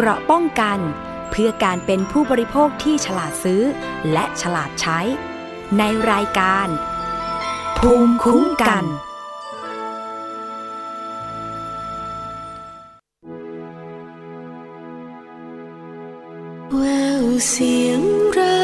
เกราะป้องกัน เพื่อการเป็นผู้บริโภคที่ฉลาดซื้อ และฉลาดใช้ ในรายการ ภูมิคุ้มกันแววเสียงรา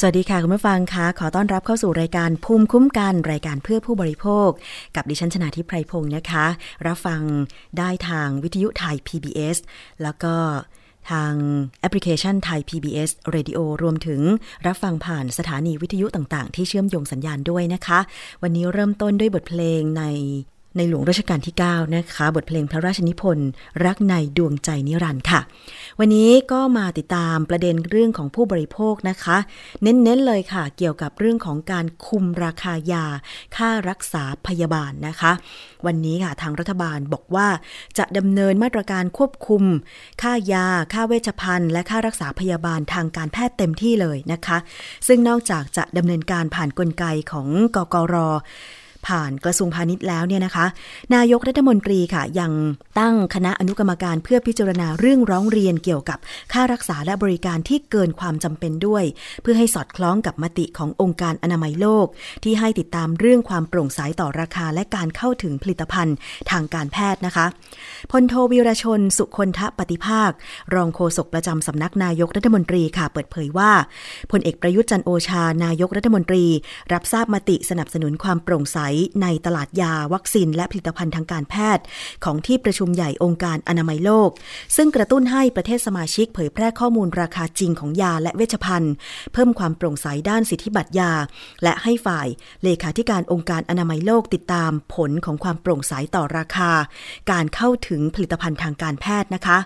สวัสดีค่ะ คุณผู้ฟังคะขอต้อนรับเข้าสู่รายการภูมิคุ้มกันรายการเพื่อผู้บริโภค กับดิฉันชนาทิพไพรพงศ์นะคะ รับฟังได้ทางวิทยุไทย PBS แล้วก็ทางแอปพลิเคชันไทย PBS Radio รวมถึงรับฟังผ่านสถานีวิทยุต่าง ๆ ที่เชื่อมโยงสัญญาณด้วยนะคะ วันนี้เริ่มต้นด้วยบทเพลงใน ในหลวงรัชกาลที่ 9 นะคะ บทเพลงพระราชนิพนธ์รักในดวงใจนิรันดร์ค่ะ วันนี้ก็มาติดตามประเด็นเรื่องของผู้บริโภคนะคะ เน้นๆเลยค่ะ เกี่ยวกับเรื่องของการคุมราคายา ค่ารักษาพยาบาลนะคะ วันนี้ค่ะทางรัฐบาลบอกว่าจะดำเนินมาตรการควบคุม ค่ายา ค่าเวชภัณฑ์และค่ารักษาพยาบาลทางการแพทย์เต็มที่เลยนะคะ ซึ่งนอกจากจะดำเนินการผ่านกลไกของกกร ผ่านกระทรวงพาณิชย์แล้วเนี่ยนะคะ นายกรัฐมนตรีค่ะ ยังตั้งคณะอนุกรรมการเพื่อพิจารณาเรื่องร้องเรียนเกี่ยวกับค่ารักษาและบริการที่เกินความจำเป็นด้วย เพื่อให้สอดคล้องกับมติขององค์การอนามัยโลก ที่ให้ติดตามเรื่องความโปร่งใสต่อราคาและการเข้าถึงผลิตภัณฑ์ทางการแพทย์นะคะพลโทวีรชนสุคนทะปฏิภาค รองโฆษกประจำสำนักนายกรัฐมนตรีค่ะเปิดเผยว่าพลเอกประยุทธ์จันโอชานายกรัฐมนตรี รับทราบมติสนับสนุนความโปร่งใสในตลาดยาวัคซีนและผลิตภัณฑ์ทางการแพทย์ ของที่ประชุมใหญ่องค์การอนามัยโลก ซึ่งกระตุ้นให้ประเทศสมาชิกเผยแพร่ข้อมูลราคาจริงของยาและเวชภัณฑ์ เพิ่มความโปร่งใสด้านสิทธิบัตรยา และให้ฝ่ายเลขาธิการองค์การอนามัยโลกติดตามผลของความโปร่งใสต่อราคา การเข้าถึงผลิตภัณฑ์ทางการแพทย์นะคะ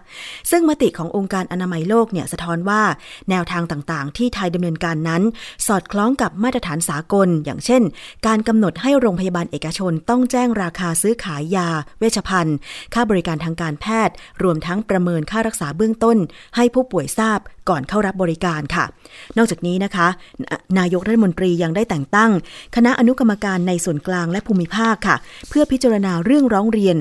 ซึ่งมติขององค์การอนามัยโลกเนี่ยสะท้อนว่าแนวทางต่างๆ ที่ไทยดำเนินการนั้น สอดคล้องกับมาตรฐานสากล อย่างเช่น การกำหนดให้โรงพยาบาลเอกชนต้องแจ้งราคาซื้อขายยา เวชภัณฑ์ ค่าบริการทางการแพทย์ รวมทั้งประเมินค่ารักษาเบื้องต้น ให้ผู้ป่วยทราบก่อนเข้ารับบริการค่ะ นอกจากนี้นะคะ นายกรัฐมนตรียังได้แต่งตั้ง คณะอนุกรรมการในส่วนกลางและภูมิภาคค่ะ เพื่อพิจารณาเรื่องร้องเรียน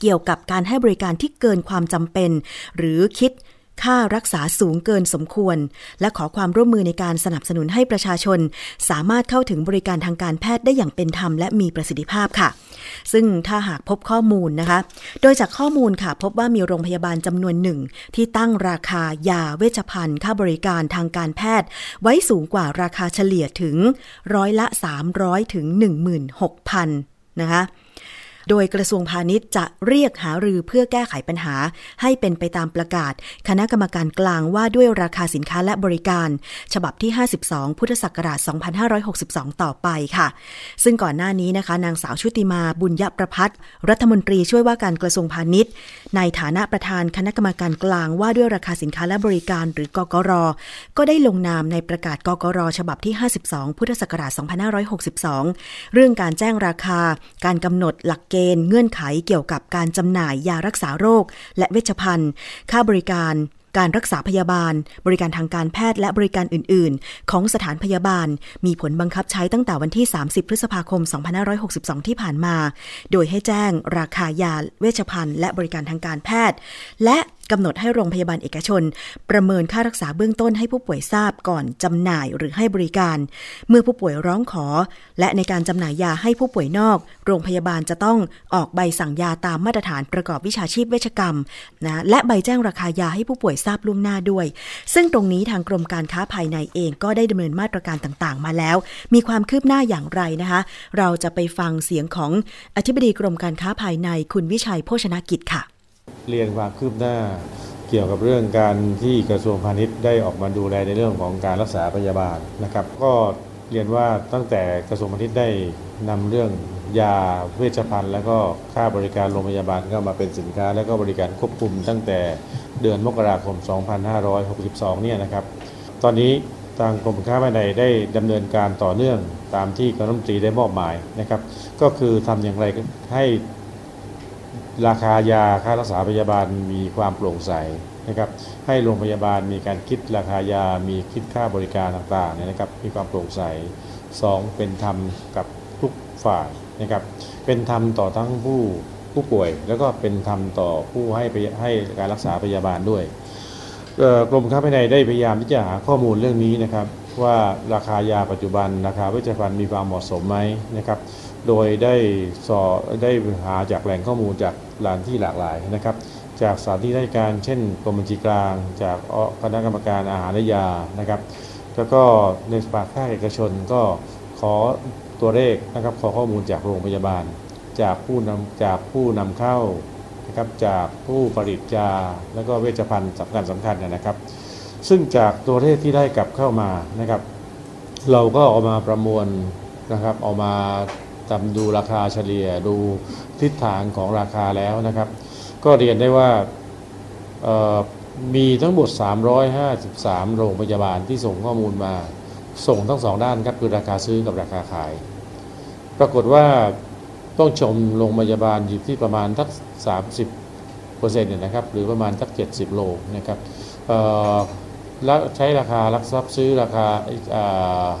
เกี่ยวกับการให้บริการที่เกินความจำเป็น หรือคิด ค่ารักษาสูงเกินสมควร และขอความร่วมมือในการสนับสนุนให้ประชาชน สามารถเข้าถึงบริการทางการแพทย์ได้อย่างเป็นธรรมและมีประสิทธิภาพค่ะ ซึ่งถ้าหากพบข้อมูลนะคะ โดยจากข้อมูลค่ะพบว่ามีโรงพยาบาลจำนวนหนึ่ง ที่ตั้งราคายาเวชภัณฑ์ ค่าบริการทางการแพทย์ ไว้สูงกว่าราคาเฉลี่ยถึงร้อยละ 300 ถึง 16,000 นะคะ โดยกระทรวงพาณิชย์จะเรียกหารือเพื่อแก้ไขปัญหา ให้เป็นไปตามประกาศ คณะกรรมการกลางว่าด้วยราคาสินค้าและบริการ ฉบับที่ 52 พุทธศักราช 2562 ต่อไปค่ะ ซึ่งก่อนหน้านี้นะคะ นางสาวชุติมาบุญยประพัฒรัฐมนตรีช่วยว่าการกระทรวงพาณิชย์ ในฐานะประธานคณะกรรมการกลางว่าด้วยราคาสินค้าและบริการหรือกกร ก็ได้ลงนามในประกาศกกร ฉบับที่ 52 พุทธศักราช 2562 เรื่องการแจ้งราคา การกำหนดหลักเกณฑ์เงื่อนไขเกี่ยวกับการจำหน่ายยารักษาโรค และเวชภัณฑ์ ค่าบริการ การรักษาพยาบาล บริการทางการแพทย์และบริการอื่น ๆ ของสถานพยาบาล มีผลบังคับใช้ตั้งแต่วันที่ 30 พฤษภาคม 2562 ที่ผ่านมา โดยให้แจ้งราคายาเวชภัณฑ์ และบริการทางการแพทย์ และ กำหนดให้โรงพยาบาลเอกชน ประเมินค่ารักษาเบื้องต้นให้ผู้ป่วยทราบก่อนจำหน่ายหรือให้บริการ เมื่อผู้ป่วยร้องขอ และในการจำหน่ายยาให้ผู้ป่วยนอก โรงพยาบาลจะต้องออกใบสั่งยาตามมาตรฐานประกอบวิชาชีพเวชกรรมนะและใบแจ้งราคายาให้ผู้ป่วยทราบล่วงหน้าด้วย ซึ่งตรงนี้ทางกรมการค้าภายในเองก็ได้ดำเนินมาตรการต่างๆ มาแล้ว มีความคืบหน้าอย่างไรนะคะ เราจะไปฟังเสียงของอธิบดีกรมการค้าภายในคุณวิชัยโภชนากิจค่ะ เรียนความคืบหน้าเกี่ยวกับเรื่องการที่กระทรวงพาณิชย์ได้ออกมาดูแลในเรื่องของการรักษาพยาบาลนะครับ ก็เรียนว่าตั้งแต่กระทรวงพาณิชย์ได้นำเรื่องยาเวชภัณฑ์แล้วก็ค่าบริการโรงพยาบาลเข้ามาเป็นสินค้า และก็บริการควบคุมตั้งแต่เดือนมกราคม 2562 เนี่ยนะครับ ตอนนี้ทางกรมค้าภายในได้ดำเนินการต่อเนื่องตามที่คณะรัฐมนตรีได้มอบหมายนะครับ ก็คือทำอย่างไรให้ ราคายาค่ารักษาพยาบาลมีความโปร่งใสนะครับให้โรงพยาบาลมีการคิดราคายา มีคิดค่าบริการต่างๆเนี่ยนะครับมีความโปร่งใส 2. เป็นธรรมกับทุกฝ่ายนะครับเป็นธรรมต่อทั้งผู้ผู้ป่วย แล้วก็เป็นธรรมต่อผู้ให้ไปให้การรักษาพยาบาลด้วยกรมค้าภายในได้พยายามที่จะหาข้อมูลเรื่องนี้นะครับว่าราคายาปัจจุบันราคาเวชภัณฑ์มีความเหมาะสมไหมนะครับ โดยได้สอได้หาจากแหล่งข้อมูลจากหลานที่หลากหลายนะครับ จากสถานที่ราชการเช่นกรมบัญชีกลาง จากคณะกรรมการอาหารและยานะครับ แล้วก็ในสภาคภาคเอกชนก็ขอตัวเลขนะครับขอข้อมูลจากโรงพยาบาล จากผู้นำจากผู้นำเข้านะครับจากผู้ผลิตยาแล้วก็เวชภัณฑ์สำคัญสำคัญนะครับ ซึ่งจากตัวเลขที่ได้กลับเข้ามานะครับ เราก็ออกมาประมวลนะครับออกมา ตามดูราคาเฉลี่ยดูทิศทางของราคาแล้วนะครับ ก็เรียนได้ว่ามีทั้งหมด 353 โรงพยาบาลที่ส่งข้อมูลมา ส่งทั้งสองด้านครับคือราคาซื้อกับราคาขาย ปรากฏว่าต้องชมโรงพยาบาลอยู่ที่ประมาณทัก 30เปอร์เซ็นต์เนี่ยนะครับ หรือประมาณทัก 70 โลนะครับแล้วใช้ราคารักทรัพย์ซื้อราคา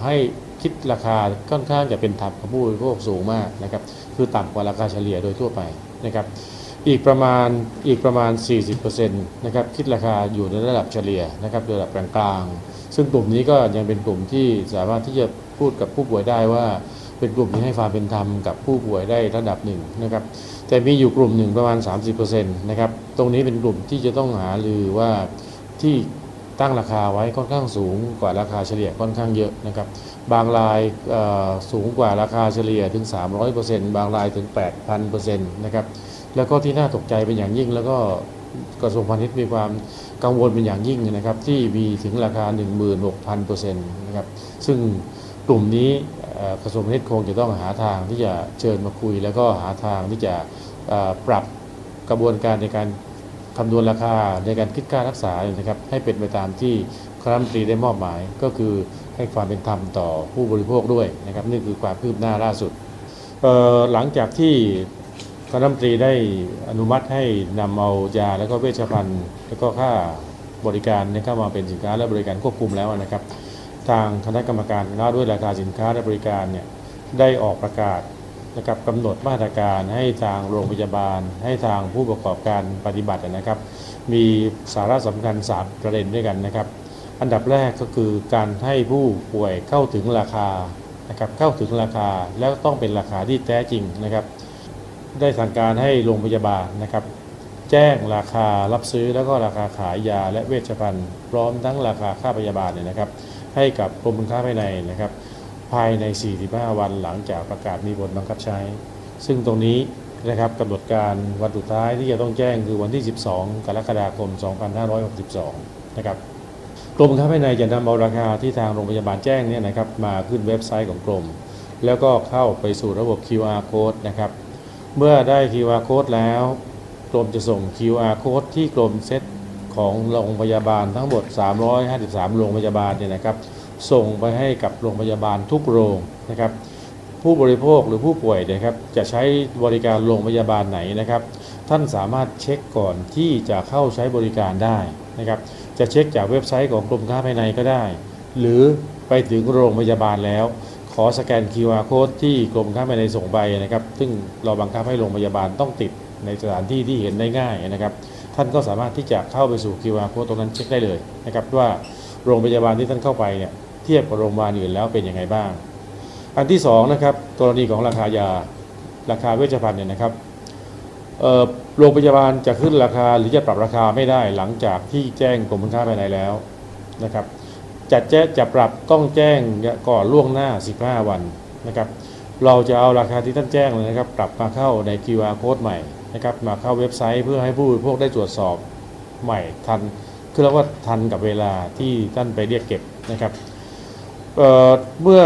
ให้ คิดราคาค่อนข้างจะเป็นธรรมกับผู้บริโภคสูงมากนะครับคือต่ำกว่าราคาเฉลี่ยโดยทั่วไปนะครับอีกประมาณอีกประมาณ 40%นะครับคิดราคาอยู่ในระดับเฉลี่ยนะครับระดับกลางๆ ซึ่งกลุ่มนี้ก็ยังเป็นกลุ่มที่สามารถที่จะพูดกับผู้ป่วยได้ว่าเป็นกลุ่มที่ให้ความเป็นธรรมกับผู้ป่วยได้ระดับหนึ่งนะครับแต่มีอยู่กลุ่มหนึ่งประมาณ 30%นะครับตรงนี้เป็นกลุ่มที่จะต้องหาลือว่าที่ตั้งราคาไว้ค่อนข้างสูงกว่าราคาเฉลี่ยค่อนข้างเยอะนะครับ บางรายสูงกว่าราคาเฉลี่ยถึง 300%บางรายถึง 8,000%นะครับแล้วก็ที่น่าตกใจเป็นอย่างยิ่ง แล้วก็กระทรวงพาณิชย์มีความกังวลเป็นอย่างยิ่งนะครับ ที่มีถึงราคา 16,000%นะครับซึ่งกลุ่มนี้กระทรวงพาณิชย์คงจะต้องหาทางที่จะเชิญมาคุย แล้วก็หาทางที่จะปรับกระบวนการในการคำนวณราคาในการคิดค่ารักษานะครับให้เป็นไปตามที่คณะรัฐมนตรีได้มอบหมายก็คือ ให้ความเป็นธรรมต่อผู้บริโภคด้วยนะครับนี่คือความคืบหน้าล่าสุด หลังจากที่คณะรัฐมนตรีได้อนุมัติให้นำเอายาและก็เวชภัณฑ์ แล้วก็ค่าบริการเข้ามาเป็นสินค้าและบริการควบคุมแล้วนะครับ ทางคณะกรรมการค้าด้วยราคาสินค้าและบริการเนี่ยได้ออกประกาศนะครับกำหนดมาตรการให้ทางโรงพยาบาล ให้ทางผู้ประกอบการปฏิบัตินะครับ มีสาระสำคัญ 3 ประเด็นด้วยกันนะครับ อันดับแรกก็คือการให้ผู้ป่วยเข้าถึงราคานะครับเข้าถึงราคาแล้วต้องเป็นราคาที่แท้จริงนะครับ ได้สั่งการให้โรงพยาบาลนะครับ แจ้งราคารับซื้อแล้วก็ราคาขายยาและเวชภัณฑ์ พร้อมทั้งราคาค่าพยาบาลเนี่ยนะครับ ให้กับกรมการค้าภายในนะครับ ภายใน 45 วันหลังจากประกาศมีผลบังคับใช้ ซึ่งตรงนี้นะครับกำหนดการวันสุดท้ายที่จะต้องแจ้งคือวันที่ 12 กรกฎาคม 2562 นะครับ รมค้าภายในจะนำเอาราคาที่ทางโรงพยาบาลแจ้งเนี่ยนะครับมาขึ้นเว็บไซต์ของกรม แล้วก็เข้าไปสู่ระบบ QR code นะครับเมื่อได้ QR code แล้ว กรมจะส่ง QR code ที่กรมเซตของโรงพยาบาลทั้งหมด 353 โรงพยาบาลเนี่ยนะครับ ส่งไปให้กับโรงพยาบาลทุกโรงนะครับ ผู้บริโภคหรือผู้ป่วยนะครับ จะใช้บริการโรงพยาบาลไหนนะครับ ท่านสามารถเช็คก่อนที่จะเข้าใช้บริการได้นะครับ จะเช็คจากเว็บไซต์ของกรมค้าภายในก็ได้ หรือไปถึงโรงพยาบาลแล้ว ขอสแกน QR code ที่กรมค้าภายในส่งไปนะครับ ซึ่งเราบังคับให้โรงพยาบาลต้องติดในสถานที่ที่เห็นได้ง่ายนะครับ ท่านก็สามารถที่จะเข้าไปสู่ QR code ตรงนั้นเช็คได้เลยนะครับว่าโรงพยาบาลที่ท่านเข้าไปเนี่ยเทียบกับโรงพยาบาลอื่นแล้วเป็นยังไงบ้าง อันที่2นะครับกรณีของราคายาราคาเวชภัณฑ์เนี่ยนะครับ โรงพยาบาลจะขึ้นราคาหรือจะปรับราคาไม่ได้หลังจากที่แจ้งกรมการค้าภายในแล้วนะครับจะแจ้จะปรับต้องแจ้งก่อนล่วงหน้า 15 วันนะครับ เราจะเอาราคาที่ท่านแจ้งเลยนะครับ ปรับมาเข้าใน QR code ใหม่นะครับ มาเข้าเว็บไซต์เพื่อให้ผู้บริโภคได้ตรวจสอบใหม่ทัน คือเราว่าทันกับเวลาที่ท่านไปเรียกเก็บนะครับเมื่อ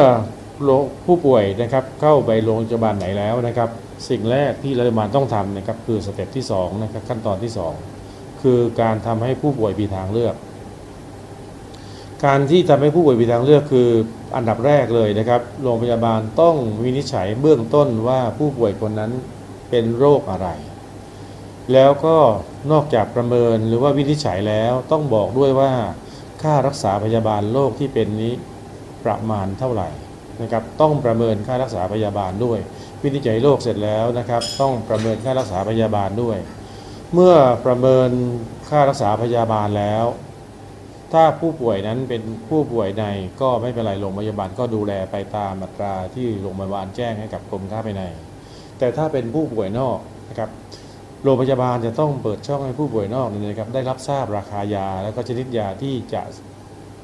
ผู้ป่วยนะครับเข้าไปโรงพยาบาลไหนแล้วนะครับ สิ่งแรกที่รัฐบาลต้องทำนะครับคือสเต็ปที่2นะครับขั้นตอนที่ 2 คือการทำให้ผู้ป่วยมีทางเลือก การที่ทำให้ผู้ป่วยมีทางเลือกคืออันดับแรกเลยนะครับ โรงพยาบาลต้องวินิจฉัยเบื้องต้นว่าผู้ป่วยคนนั้นเป็นโรคอะไร แล้วก็นอกจากประเมินหรือว่าวินิจฉัยแล้วต้องบอกด้วยว่าค่ารักษาพยาบาลโรคที่เป็นนี้ประมาณเท่าไหร่นะครับต้องประเมินค่ารักษาพยาบาลด้วย วินิจฉัยโรคเสร็จแล้วนะครับ ต้องประเมินค่ารักษาพยาบาลด้วย เมื่อประเมินค่ารักษาพยาบาลแล้ว ถ้าผู้ป่วยนั้นเป็นผู้ป่วยในก็ไม่เป็นไรโรงพยาบาลก็ดูแลไปตามมาตราที่โรงพยาบาลแจ้งให้กับกรมค้าภายใน แต่ถ้าเป็นผู้ป่วยนอกนะครับโรงพยาบาลจะต้องเปิดช่องให้ผู้ป่วยนอกนะครับได้รับทราบราคายา และก็ชนิดยาที่จะ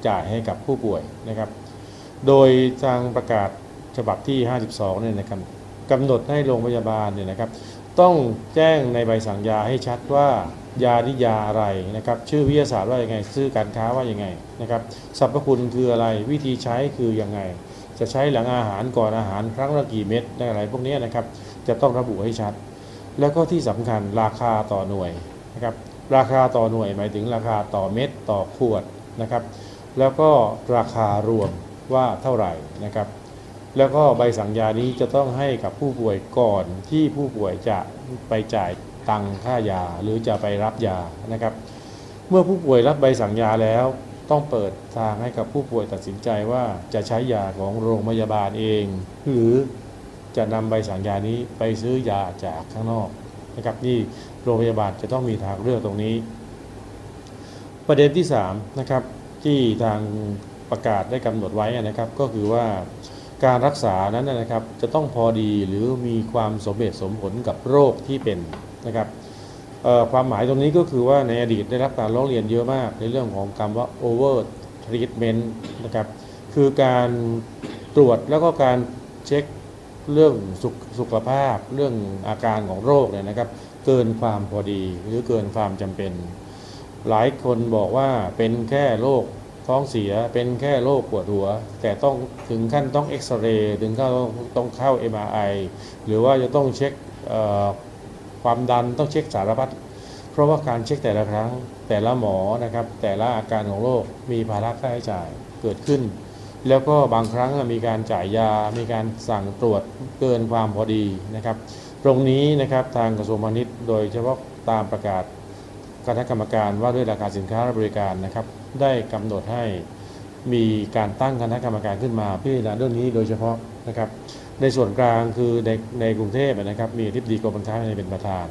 จ่ายให้กับผู้ป่วยนะครับ โดยทางประกาศฉบับที่ 52เนี่ยนะครับ กำหนดให้โรงพยาบาลเนี่ยนะครับ ต้องแจ้งในใบสั่งยาให้ชัดว่ายานิยาอะไรนะครับ ชื่อวิทยาศาสตร์ว่ายังไงชื่อการค้าว่ายังไงนะครับสรรพคุณคืออะไรวิธีใช้คือยังไง จะใช้หลังอาหารก่อนอาหารครั้งละกี่เม็ดอะไรพวกนี้นะครับ จะต้องระบุให้ชัด แล้วก็ที่สำคัญราคาต่อหน่วยนะครับราคาต่อหน่วยหมายถึงราคาต่อเม็ดต่อขวดนะครับ แล้วก็ราคารวมว่าเท่าไหร่นะครับ แล้วก็ใบสั่งยานี้จะต้องให้กับผู้ป่วยก่อนที่ผู้ป่วยจะไปจ่ายตังค่ายาหรือจะไปรับยานะครับ เมื่อผู้ป่วยรับใบสั่งยาแล้วต้องเปิดทางให้กับผู้ป่วยตัดสินใจว่าจะใช้ยาของโรงพยาบาลเอง หรือจะนำใบสั่งยานี้ไปซื้อยาจากข้างนอกนะครับนี่โรงพยาบาลจะต้องมีทางเลือกตรงนี้ ประเด็นที่3นะครับที่ทางประกาศได้กำหนดไว้นะครับ ก็คือว่า การรักษานั้นนะครับจะต้องพอดีหรือมีความสมเหตุสมผลกับโรคที่เป็นนะครับความหมายตรงนี้ก็คือว่าในอดีตได้รับการร้องเรียนเยอะมาก ในเรื่องของคำว่า over treatment นะครับคือการตรวจแล้วก็การเช็คเรื่องสุขสขภาพ เรื่องอาการของโรคเนี่ยนะครับ เกินความพอดีหรือเกินความจำเป็น หลายคนบอกว่าเป็นแค่โรค ท้องเสียเป็นแค่โรคปวดหัว แต่ต้องถึงขั้นต้องเอ็กซเรย์ถึงขั้นต้องเข้า MRI หรือว่าจะต้องเช็คความดันต้องเช็คสารพัดเพราะว่าการเช็คแต่ละครั้ง แต่ละหมอนะครับ แต่ละอาการของโรคมีภาระค่าใช้จ่ายเกิดขึ้น แล้วก็บางครั้งมีการจ่ายยา มีการสั่งตรวจเกินความพอดีนะครับ ตรงนี้นะครับทางกระทรวงพาณิชย์โดยเฉพาะตามประกาศคณะกรรมการว่าด้วยราคาสินค้าและบริการนะครับ ได้กำหนดให้มีการตั้งคณะกรรมการขึ้นมาพิจารณาเรื่องนี้โดยเฉพาะนะครับ ในส่วนกลางคือในในกรุงเทพนะครับ มีทิบดีกรมการค้าภายในเป็นประธาน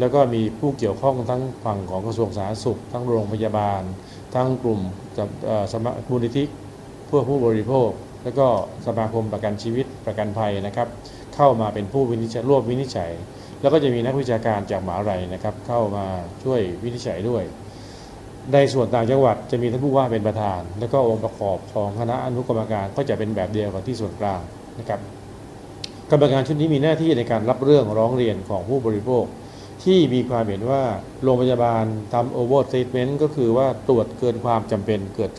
แล้วก็มีผู้เกี่ยวข้องทั้งฝั่งของกระทรวงสาธารณสุข ทั้งโรงพยาบาล ทั้งกลุ่มสมามูลนิธิเพื่อผู้บริโภค แล้วก็สมาคมประกันชีวิตประกันภัยนะครับ เข้ามาเป็นผู้วินิจฉัยร่วมวินิจฉัย แล้วก็จะมีนักวิชาการจากหมหาวิทยาลัยนะครับ เข้ามาช่วยวินิจฉัยด้วย ในส่วนต่างจังหวัดจะมีท่านผู้ว่าเป็นประธาน แล้วก็องค์ประกอบของคณะอนุกรรมการก็จะเป็นแบบเดียวกับที่ส่วนกลางนะครับกรรมการชุดนี้มีหน้าที่ในการรับเรื่องร้องเรียนของผู้บริโภค ที่มีความเห็นว่าโรงพยาบาลทำ overtreatment ก็คือว่าตรวจเกินความจำเป็นเกิด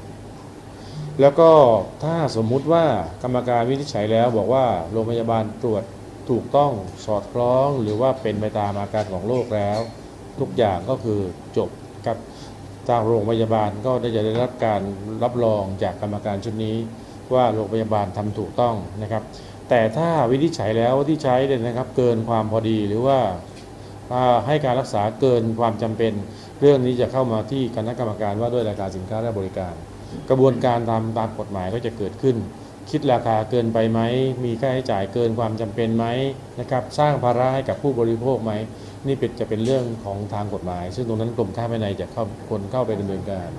แล้วก็ถ้าสมมุติว่ากรรมการวินิจฉัยแล้วบอกว่าโรงพยาบาลตรวจถูกต้องสอดคล้อง หรือว่าเป็นไปตามอาการของโรคแล้ว ทุกอย่างก็คือจบกับ ทางโรงพยาบาลก็ได้จะได้รับการรับรองจากกรรมการชุดนี้ ว่าโรงพยาบาลทำถูกต้องนะครับ แต่ถ้าวินิจฉัยแล้วที่ใช้เนี่ยนะครับ เกินความพอดีหรือว่าให้การรักษาเกินความจำเป็น เรื่องนี้จะเข้ามาที่คณะกรรมการว่าด้วยรายกาสินค้าและบริการ กระบวนการทำตามกฎหมายก็จะเกิดขึ้น คิดราคาเกินไปไหมมีค่าใช้จ่ายเกินความจำเป็นไหมนะครับ สร้างภาระให้กับผู้บริโภคไหม นี่เป็นจะเป็นเรื่องของทางกฎหมาย ซึ่งตรงนั้นกรมค้าภายในจะเข้าคนเข้าไปดำเนินการ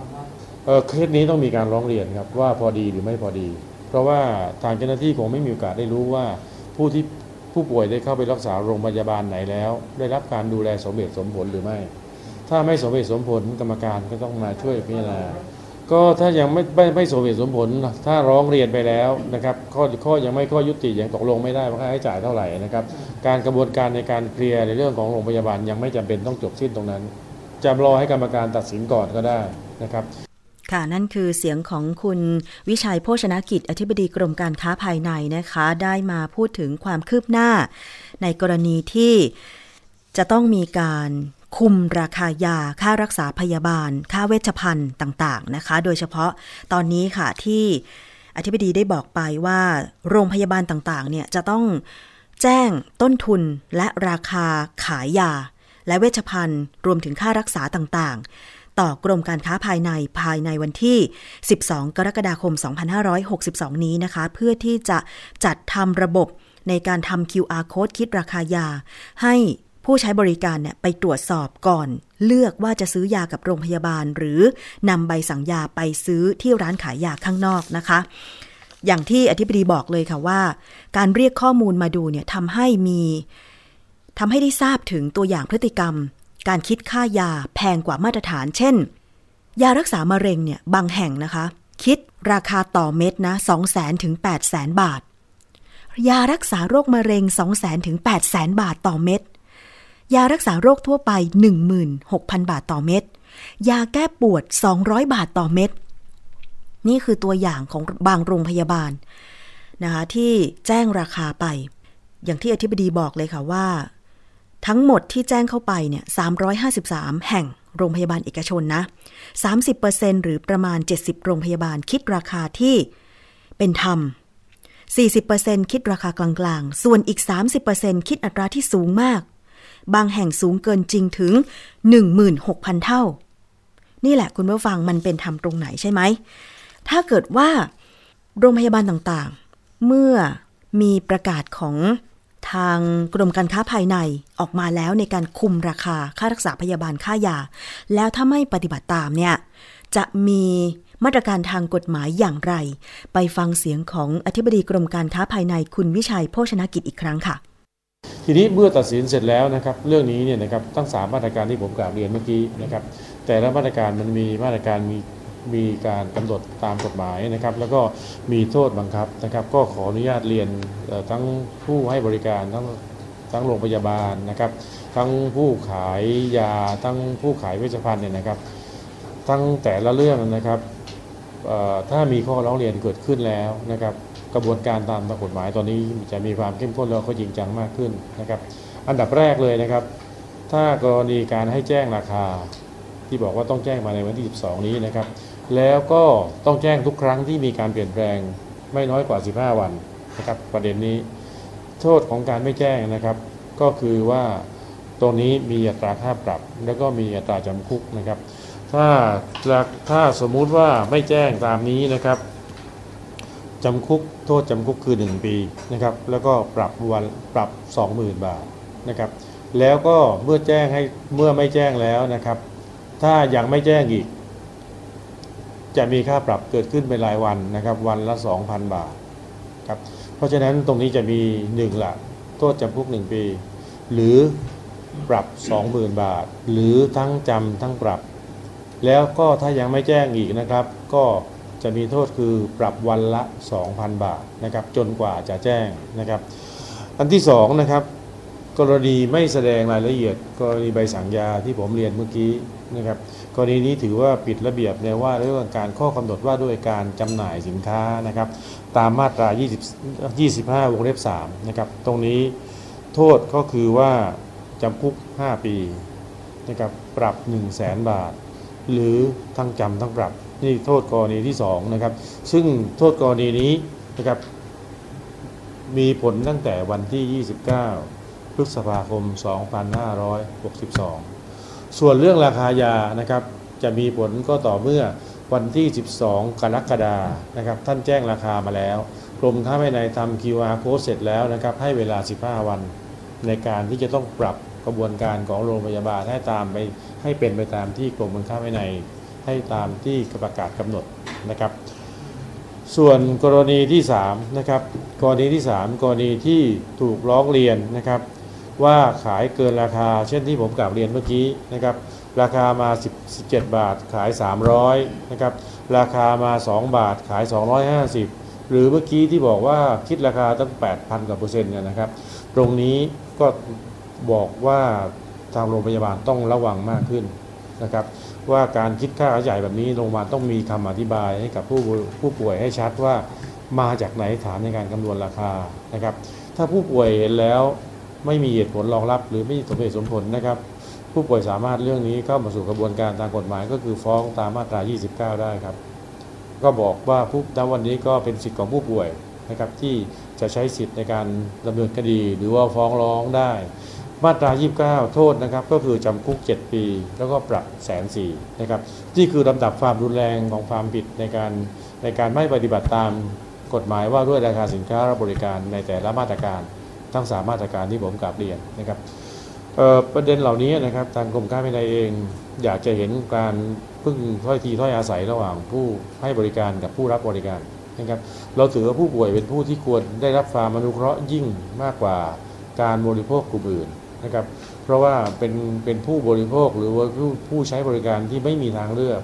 เออเคสนี้ต้องมีการร้องเรียนครับว่าพอดีหรือไม่พอดี เพราะว่าทางเจ้าหน้าที่คงไม่มีโอกาสได้รู้ว่าผู้ที่ผู้ป่วยได้เข้าไปรักษาโรงพยาบาลไหนแล้ว ได้รับการดูแลสมเหตุสมผลหรือไม่ ถ้าไม่สมเหตุสมผลกรรมการก็ต้องมาช่วยพิจารณา ก็ถ้ายังไม่ไม่ไม่สมเหตุสมผล ถ้าร้องเรียนไปแล้วนะครับข้อข้อยังไม่ข้อยุติยังตกลงไม่ได้ว่าค่าใช้จ่ายเท่าไหร่นะครับ การกระบวนการในการเคลียร์ในเรื่องของโรงพยาบาลยังไม่จำเป็นต้องจบสิ้นตรงนั้นจะรอให้กรรมการตัดสินก่อนก็ได้นะครับ ค่ะนั่นคือเสียงของคุณวิชัยโภชนกิจ อธิบดีกรมการค้าภายในนะคะ ได้มาพูดถึงความคืบหน้า ในกรณีที่จะต้องมีการ คุมราคายา ค่ารักษาพยาบาล ค่าเวชภัณฑ์ต่างๆนะคะ โดยเฉพาะตอนนี้ค่ะที่อธิบดีได้บอกไปว่า โรงพยาบาลต่างๆ เนี่ยจะต้องแจ้งต้นทุนและราคาขายยา และเวชภัณฑ์รวมถึงค่ารักษาต่างๆ ต่อกรมการค้าภายในภายในวันที่ 12 กรกฎาคม 2562 นี้นะคะ เพื่อที่จะจัดทำระบบในการทำ QR code คิดราคายา ให้ ผู้ใช้บริการเนี่ยไปตรวจสอบก่อน เลือกว่าจะซื้อยากับโรงพยาบาล หรือนำใบสั่งยาไปซื้อที่ร้านขายยาข้างนอกนะคะ อย่างที่อธิบดีบอกเลยค่ะว่า การเรียกข้อมูลมาดูเนี่ยทำให้มีทำให้ได้ทราบถึงตัวอย่างพฤติกรรม การคิดค่ายาแพงกว่ามาตรฐาน เช่น ยารักษามะเร็งเนี่ยบางแห่งนะคะ คิดราคาต่อเม็ดนะ2 0 0 0 0 0ถึง8 0 0 0 0บาท ยารักษาโรคมะเร็ง 2 0 0 0 0 0 ถึง 8 0 0 0 0บาทต่อเม็ด ยารักษาโรคทั่วไป 16,000 บาทต่อเม็ด ยาแก้ปวด 200 บาทต่อเม็ด นี่คือตัวอย่างของบางโรงพยาบาลนะคะที่แจ้งราคาไป อย่างที่อธิบดีบอกเลยค่ะว่า ทั้งหมดที่แจ้งเข้าไปเนี่ย 353 แห่งโรงพยาบาลเอกชนนะ 30%หรือประมาณ 70 โรงพยาบาลคิดราคาที่เป็นธรรม 40%คิดราคากลางๆ ส่วนอีก 30%คิดอัตราที่สูงมาก บางแห่งสูงเกินจริงถึง 16,000 เท่า นี่แหละคุณผู้ฟังมันเป็นธรรมตรงไหนใช่ไหม ถ้าเกิดว่าโรงพยาบาลต่างๆ เมื่อมีประกาศของทางกรมการค้าภายในออกมาแล้วในการคุมราคาค่ารักษาพยาบาลค่ายา แล้วถ้าไม่ปฏิบัติตามเนี่ย จะมีมาตรการทางกฎหมายอย่างไร ไปฟังเสียงของอธิบดีกรมการค้าภายในคุณวิชัยโภชนกิจอีกครั้งค่ะ ทีนี้เมื่อตัดสินเสร็จแล้วนะครับเรื่องนี้เนี่ยนะครับตั้งสามมาตรการที่ผมกล่าวเรียนเมื่อกี้นะครับแต่ละมาตรการมันมีมาตรการมีมีการกำหนดตามกฎหมายนะครับ แล้วก็มีโทษบังคับนะครับ ก็ขออนุญาตเรียนทั้งผู้ให้บริการทั้งทั้งโรงพยาบาลนะครับ ทั้งผู้ขายยาทั้งผู้ขายเวชภัณฑ์เนี่ยนะครับ ทั้งแต่ละเรื่องนะครับถ้ามีข้อร้องเรียนเกิดขึ้นแล้วนะครับ กระบวนการตามกฎหมายตอนนี้จะมีความเข้มข้นแล้วก็จริงจังมากขึ้นนะครับ อันดับแรกเลยนะครับ ถ้ากรณีการให้แจ้งราคา ที่บอกว่าต้องแจ้งมาในวันที่ 12 นี้นะครับ แล้วก็ต้องแจ้งทุกครั้งที่มีการเปลี่ยนแปลงไม่น้อยกว่า 15 วันนะครับประเด็นนี้ โทษของการไม่แจ้งนะครับ ก็คือว่าตรงนี้มีอัตราค่าปรับ แล้วก็มีอัตราจำคุกนะครับ ถ้าถ้าสมมุติว่าไม่แจ้งตามนี้นะครับ จำคุกโทษจำคุกคือ 1 ปีนะครับแล้วก็ปรับวันปรับ 20,000 บาทนะครับแล้วก็เมื่อแจ้งให้เมื่อไม่แจ้งแล้วนะครับ ถ้ายังไม่แจ้งอีก จะมีค่าปรับเกิดขึ้นเป็นรายวันนะครับวันละ 2,000 บาทครับเพราะฉะนั้นตรงนี้จะมี1ละโทษจำคุก 1 ปี หรือปรับ 20,000 บาท หรือทั้งจำทั้งปรับ แล้วก็ถ้ายังไม่แจ้งอีกนะครับ ก็ จะมีโทษคือปรับวันละ 2,000 บาทนะครับจนกว่าจะแจ้งนะครับ อันที่2นะครับกรณีไม่แสดงรายละเอียด กรณีใบสั่งยาที่ผมเรียนเมื่อกี้นะครับกรณีนี้ถือว่าผิดระเบียบในว่าเรื่องการข้อกำหนดว่าด้วยการจำหน่ายสินค้านะครับตามมาตรา 20 25 วงเล็บ3นะครับตรงนี้โทษก็คือว่าจำคุก 5 ปีนะครับปรับ 1 0 0 0 0แสนบาท หรือทั้งจำทั้งปรับ นี่โทษกรณีที่2นะครับ ซึ่งโทษกรณีนี้นะครับ มีผลตั้งแต่วันที่ 29 พฤษภาคม 2562 ส่วนเรื่องราคายานะครับ จะมีผลก็ต่อเมื่อวันที่ 12 กรกฎานะครับ ท่านแจ้งราคามาแล้ว กรมค้าภายในทำ QR code เสร็จแล้วนะครับ ให้เวลา 15 วันในการที่จะต้องปรับกระบวนการของโรงพยาบาลให้ตามไปให้เป็นไปตามที่กรมการค้าภายใน ให้ตามที่ประกาศกำหนดนะครับ ส่วนกรณีที่3นะครับกรณีที่ 3 กรณีที่ถูกร้องเรียนนะครับ ว่าขายเกินราคา เช่นที่ผมกล่าวเรียนเมื่อกี้นะครับ ราคามา 17 บาทขาย 300นะครับราคามา 2 บาทขาย 250หรือเมื่อกี้ที่บอกว่าคิดราคาตั้ง 8,000 กว่าเปอร์เซ็นต์เนี่ยนะครับ ตรงนี้ก็บอกว่าทางโรงพยาบาลต้องระวังมากขึ้นนะครับ ว่าการคิดค่าใหญ่แบบนี้โรงพยาบาลต้องมีคำอธิบายให้กับผู้ผู้ป่วยให้ชัดว่ามาจากไหนฐานในการคำนวณราคานะครับ ถ้าผู้ป่วยเห็นแล้วไม่มีเหตุผลรองรับ หรือไม่สมเหตุสมผลนะครับ ผู้ป่วยสามารถเรื่องนี้เข้ามาสู่กระบวนการทางกฎหมาย ก็คือฟ้องตามมาตรา 29 ได้ครับ ก็บอกว่าผู้ณวันนี้ก็เป็นสิทธิ์ของผู้ป่วยนะครับที่จะใช้สิทธิ์ในการดำเนินคดี หรือว่าฟ้องร้องได้ มาตรา 29 โทษนะครับก็คือจำคุก 7 ปี แล้วก็ปรับแสนสี่นะครับนี่คือลำดับความรุนแรงของความผิดในการในการไม่ปฏิบัติตามกฎหมายว่าด้วยราคาสินค้าและบริการในแต่ละมาตรการทั้งสามมาตรการที่ผมกลับเรียนนะครับประเด็นเหล่านี้นะครับทางกรมการภายในเอง อยากจะเห็นการพึ่งถ้อยทีถ้อยอาศัยระหว่างผู้ให้บริการกับผู้รับบริการนะครับเราถือว่าผู้ป่วยเป็นผู้ที่ควรได้รับความอนุเคราะห์ยิ่งมากกว่าการบริโภคกลุ่มอื่น นะครับเพราะว่าเป็นเป็นผู้บริโภคหรือว่าผู้ผู้ใช้บริการที่ไม่มีทางเลือก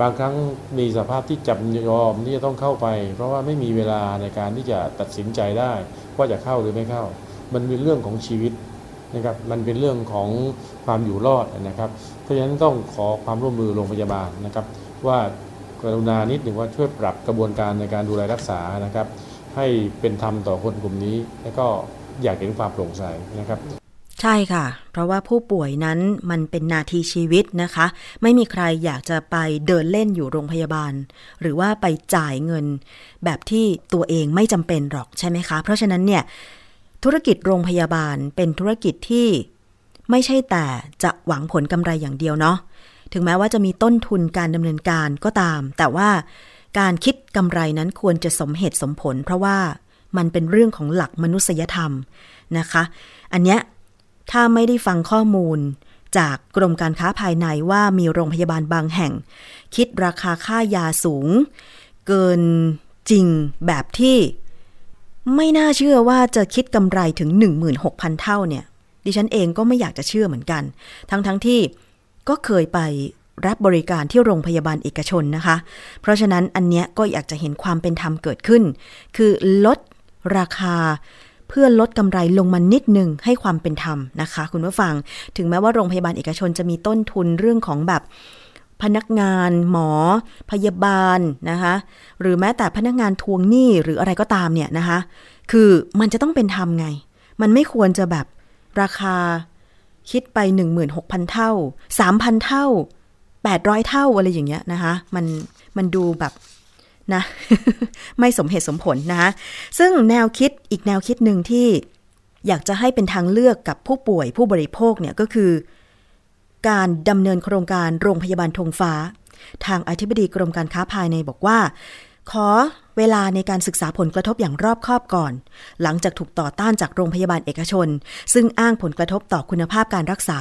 บางครั้งมีสภาพที่จำยอมที่จะต้องเข้าไป เพราะว่าไม่มีเวลาในการที่จะตัดสินใจได้ว่าจะเข้าหรือไม่เข้า มันเป็นเรื่องของชีวิตนะครับมันเป็นเรื่องของความอยู่รอดนะครับ เพราะฉะนั้นต้องขอความร่วมมือโรงพยาบาลนะครับ ว่ากรุณานิดหนึ่งว่าช่วยปรับกระบวนการในการดูแลรักษานะครับ ให้เป็นธรรมต่อคนกลุ่มนี้ และก็อยากเห็นความโปร่งใสนะครับ ใช่ค่ะ เพราะว่าผู้ป่วยนั้นมันเป็นนาทีชีวิตนะคะ ไม่มีใครอยากจะไปเดินเล่นอยู่โรงพยาบาล หรือว่าไปจ่ายเงิน แบบที่ตัวเองไม่จำเป็นหรอกใช่ไหมคะ เพราะฉะนั้นเนี่ยธุรกิจโรงพยาบาลเป็นธุรกิจที่ไม่ใช่แต่จะหวังผลกำไรอย่างเดียวเนาะถึงแม้ว่าจะมีต้นทุนการดำเนินการก็ตาม แต่ว่าการคิดกำไรนั้นควรจะสมเหตุสมผล เพราะว่ามันเป็นเรื่องของหลักมนุษยธรรมนะคะ อันเนี้ย ถ้าไม่ได้ฟังข้อมูล จากกรมการค้าภายในว่ามีโรงพยาบาลบางแห่ง คิดราคาค่ายาสูง เกินจริงแบบที่ ไม่น่าเชื่อว่าจะคิดกำไรถึง 16,000 เท่าเนี่ย ดิฉันเองก็ไม่อยากจะเชื่อเหมือนกัน ทั้งๆทที่ก็เคยไปรับบริการที่โรงพยาบาลเอกชนนะคะ เพราะฉะนั้นอันเนี้ยก็อยากจะเห็นความเป็นธรรมเกิดขึ้น คือลดราคา เพื่อลดกำไรลงมานิดหนึ่งให้ความเป็นธรรมนะคะ คุณผู้ฟัง ถึงแม้ว่าโรงพยาบาลเอกชนจะมีต้นทุนเรื่องของแบบพนักงานหมอ พยาบาลนะคะหรือแม้แต่พนักงานทวงหนี้หรืออะไรก็ตามเนี่ยนะคะ คือมันจะต้องเป็นธรรมไง มันไม่ควรจะแบบราคาคิดไป 16,000 เท่า 3,000 เท่า 800 เท่าอะไรอย่างเงี้ยนะคะ มันมันดูแบบ นะ ไม่สมเหตุสมผลนะซึ่งแนวคิดอีกแนวคิดหนึ่งที่อยากจะให้เป็นทางเลือกกับผู้ป่วยผู้บริโภคเนี่ยก็คือ การดำเนินโครงการโรงพยาบาลธงฟ้า ทางอธิบดีกรมการค้าภายในบอกว่า ขอ เวลาในการศึกษาผลกระทบอย่างรอบคอบก่อน หลังจากถูกต่อต้านจากโรงพยาบาลเอกชน ซึ่งอ้างผลกระทบต่อคุณภาพการรักษา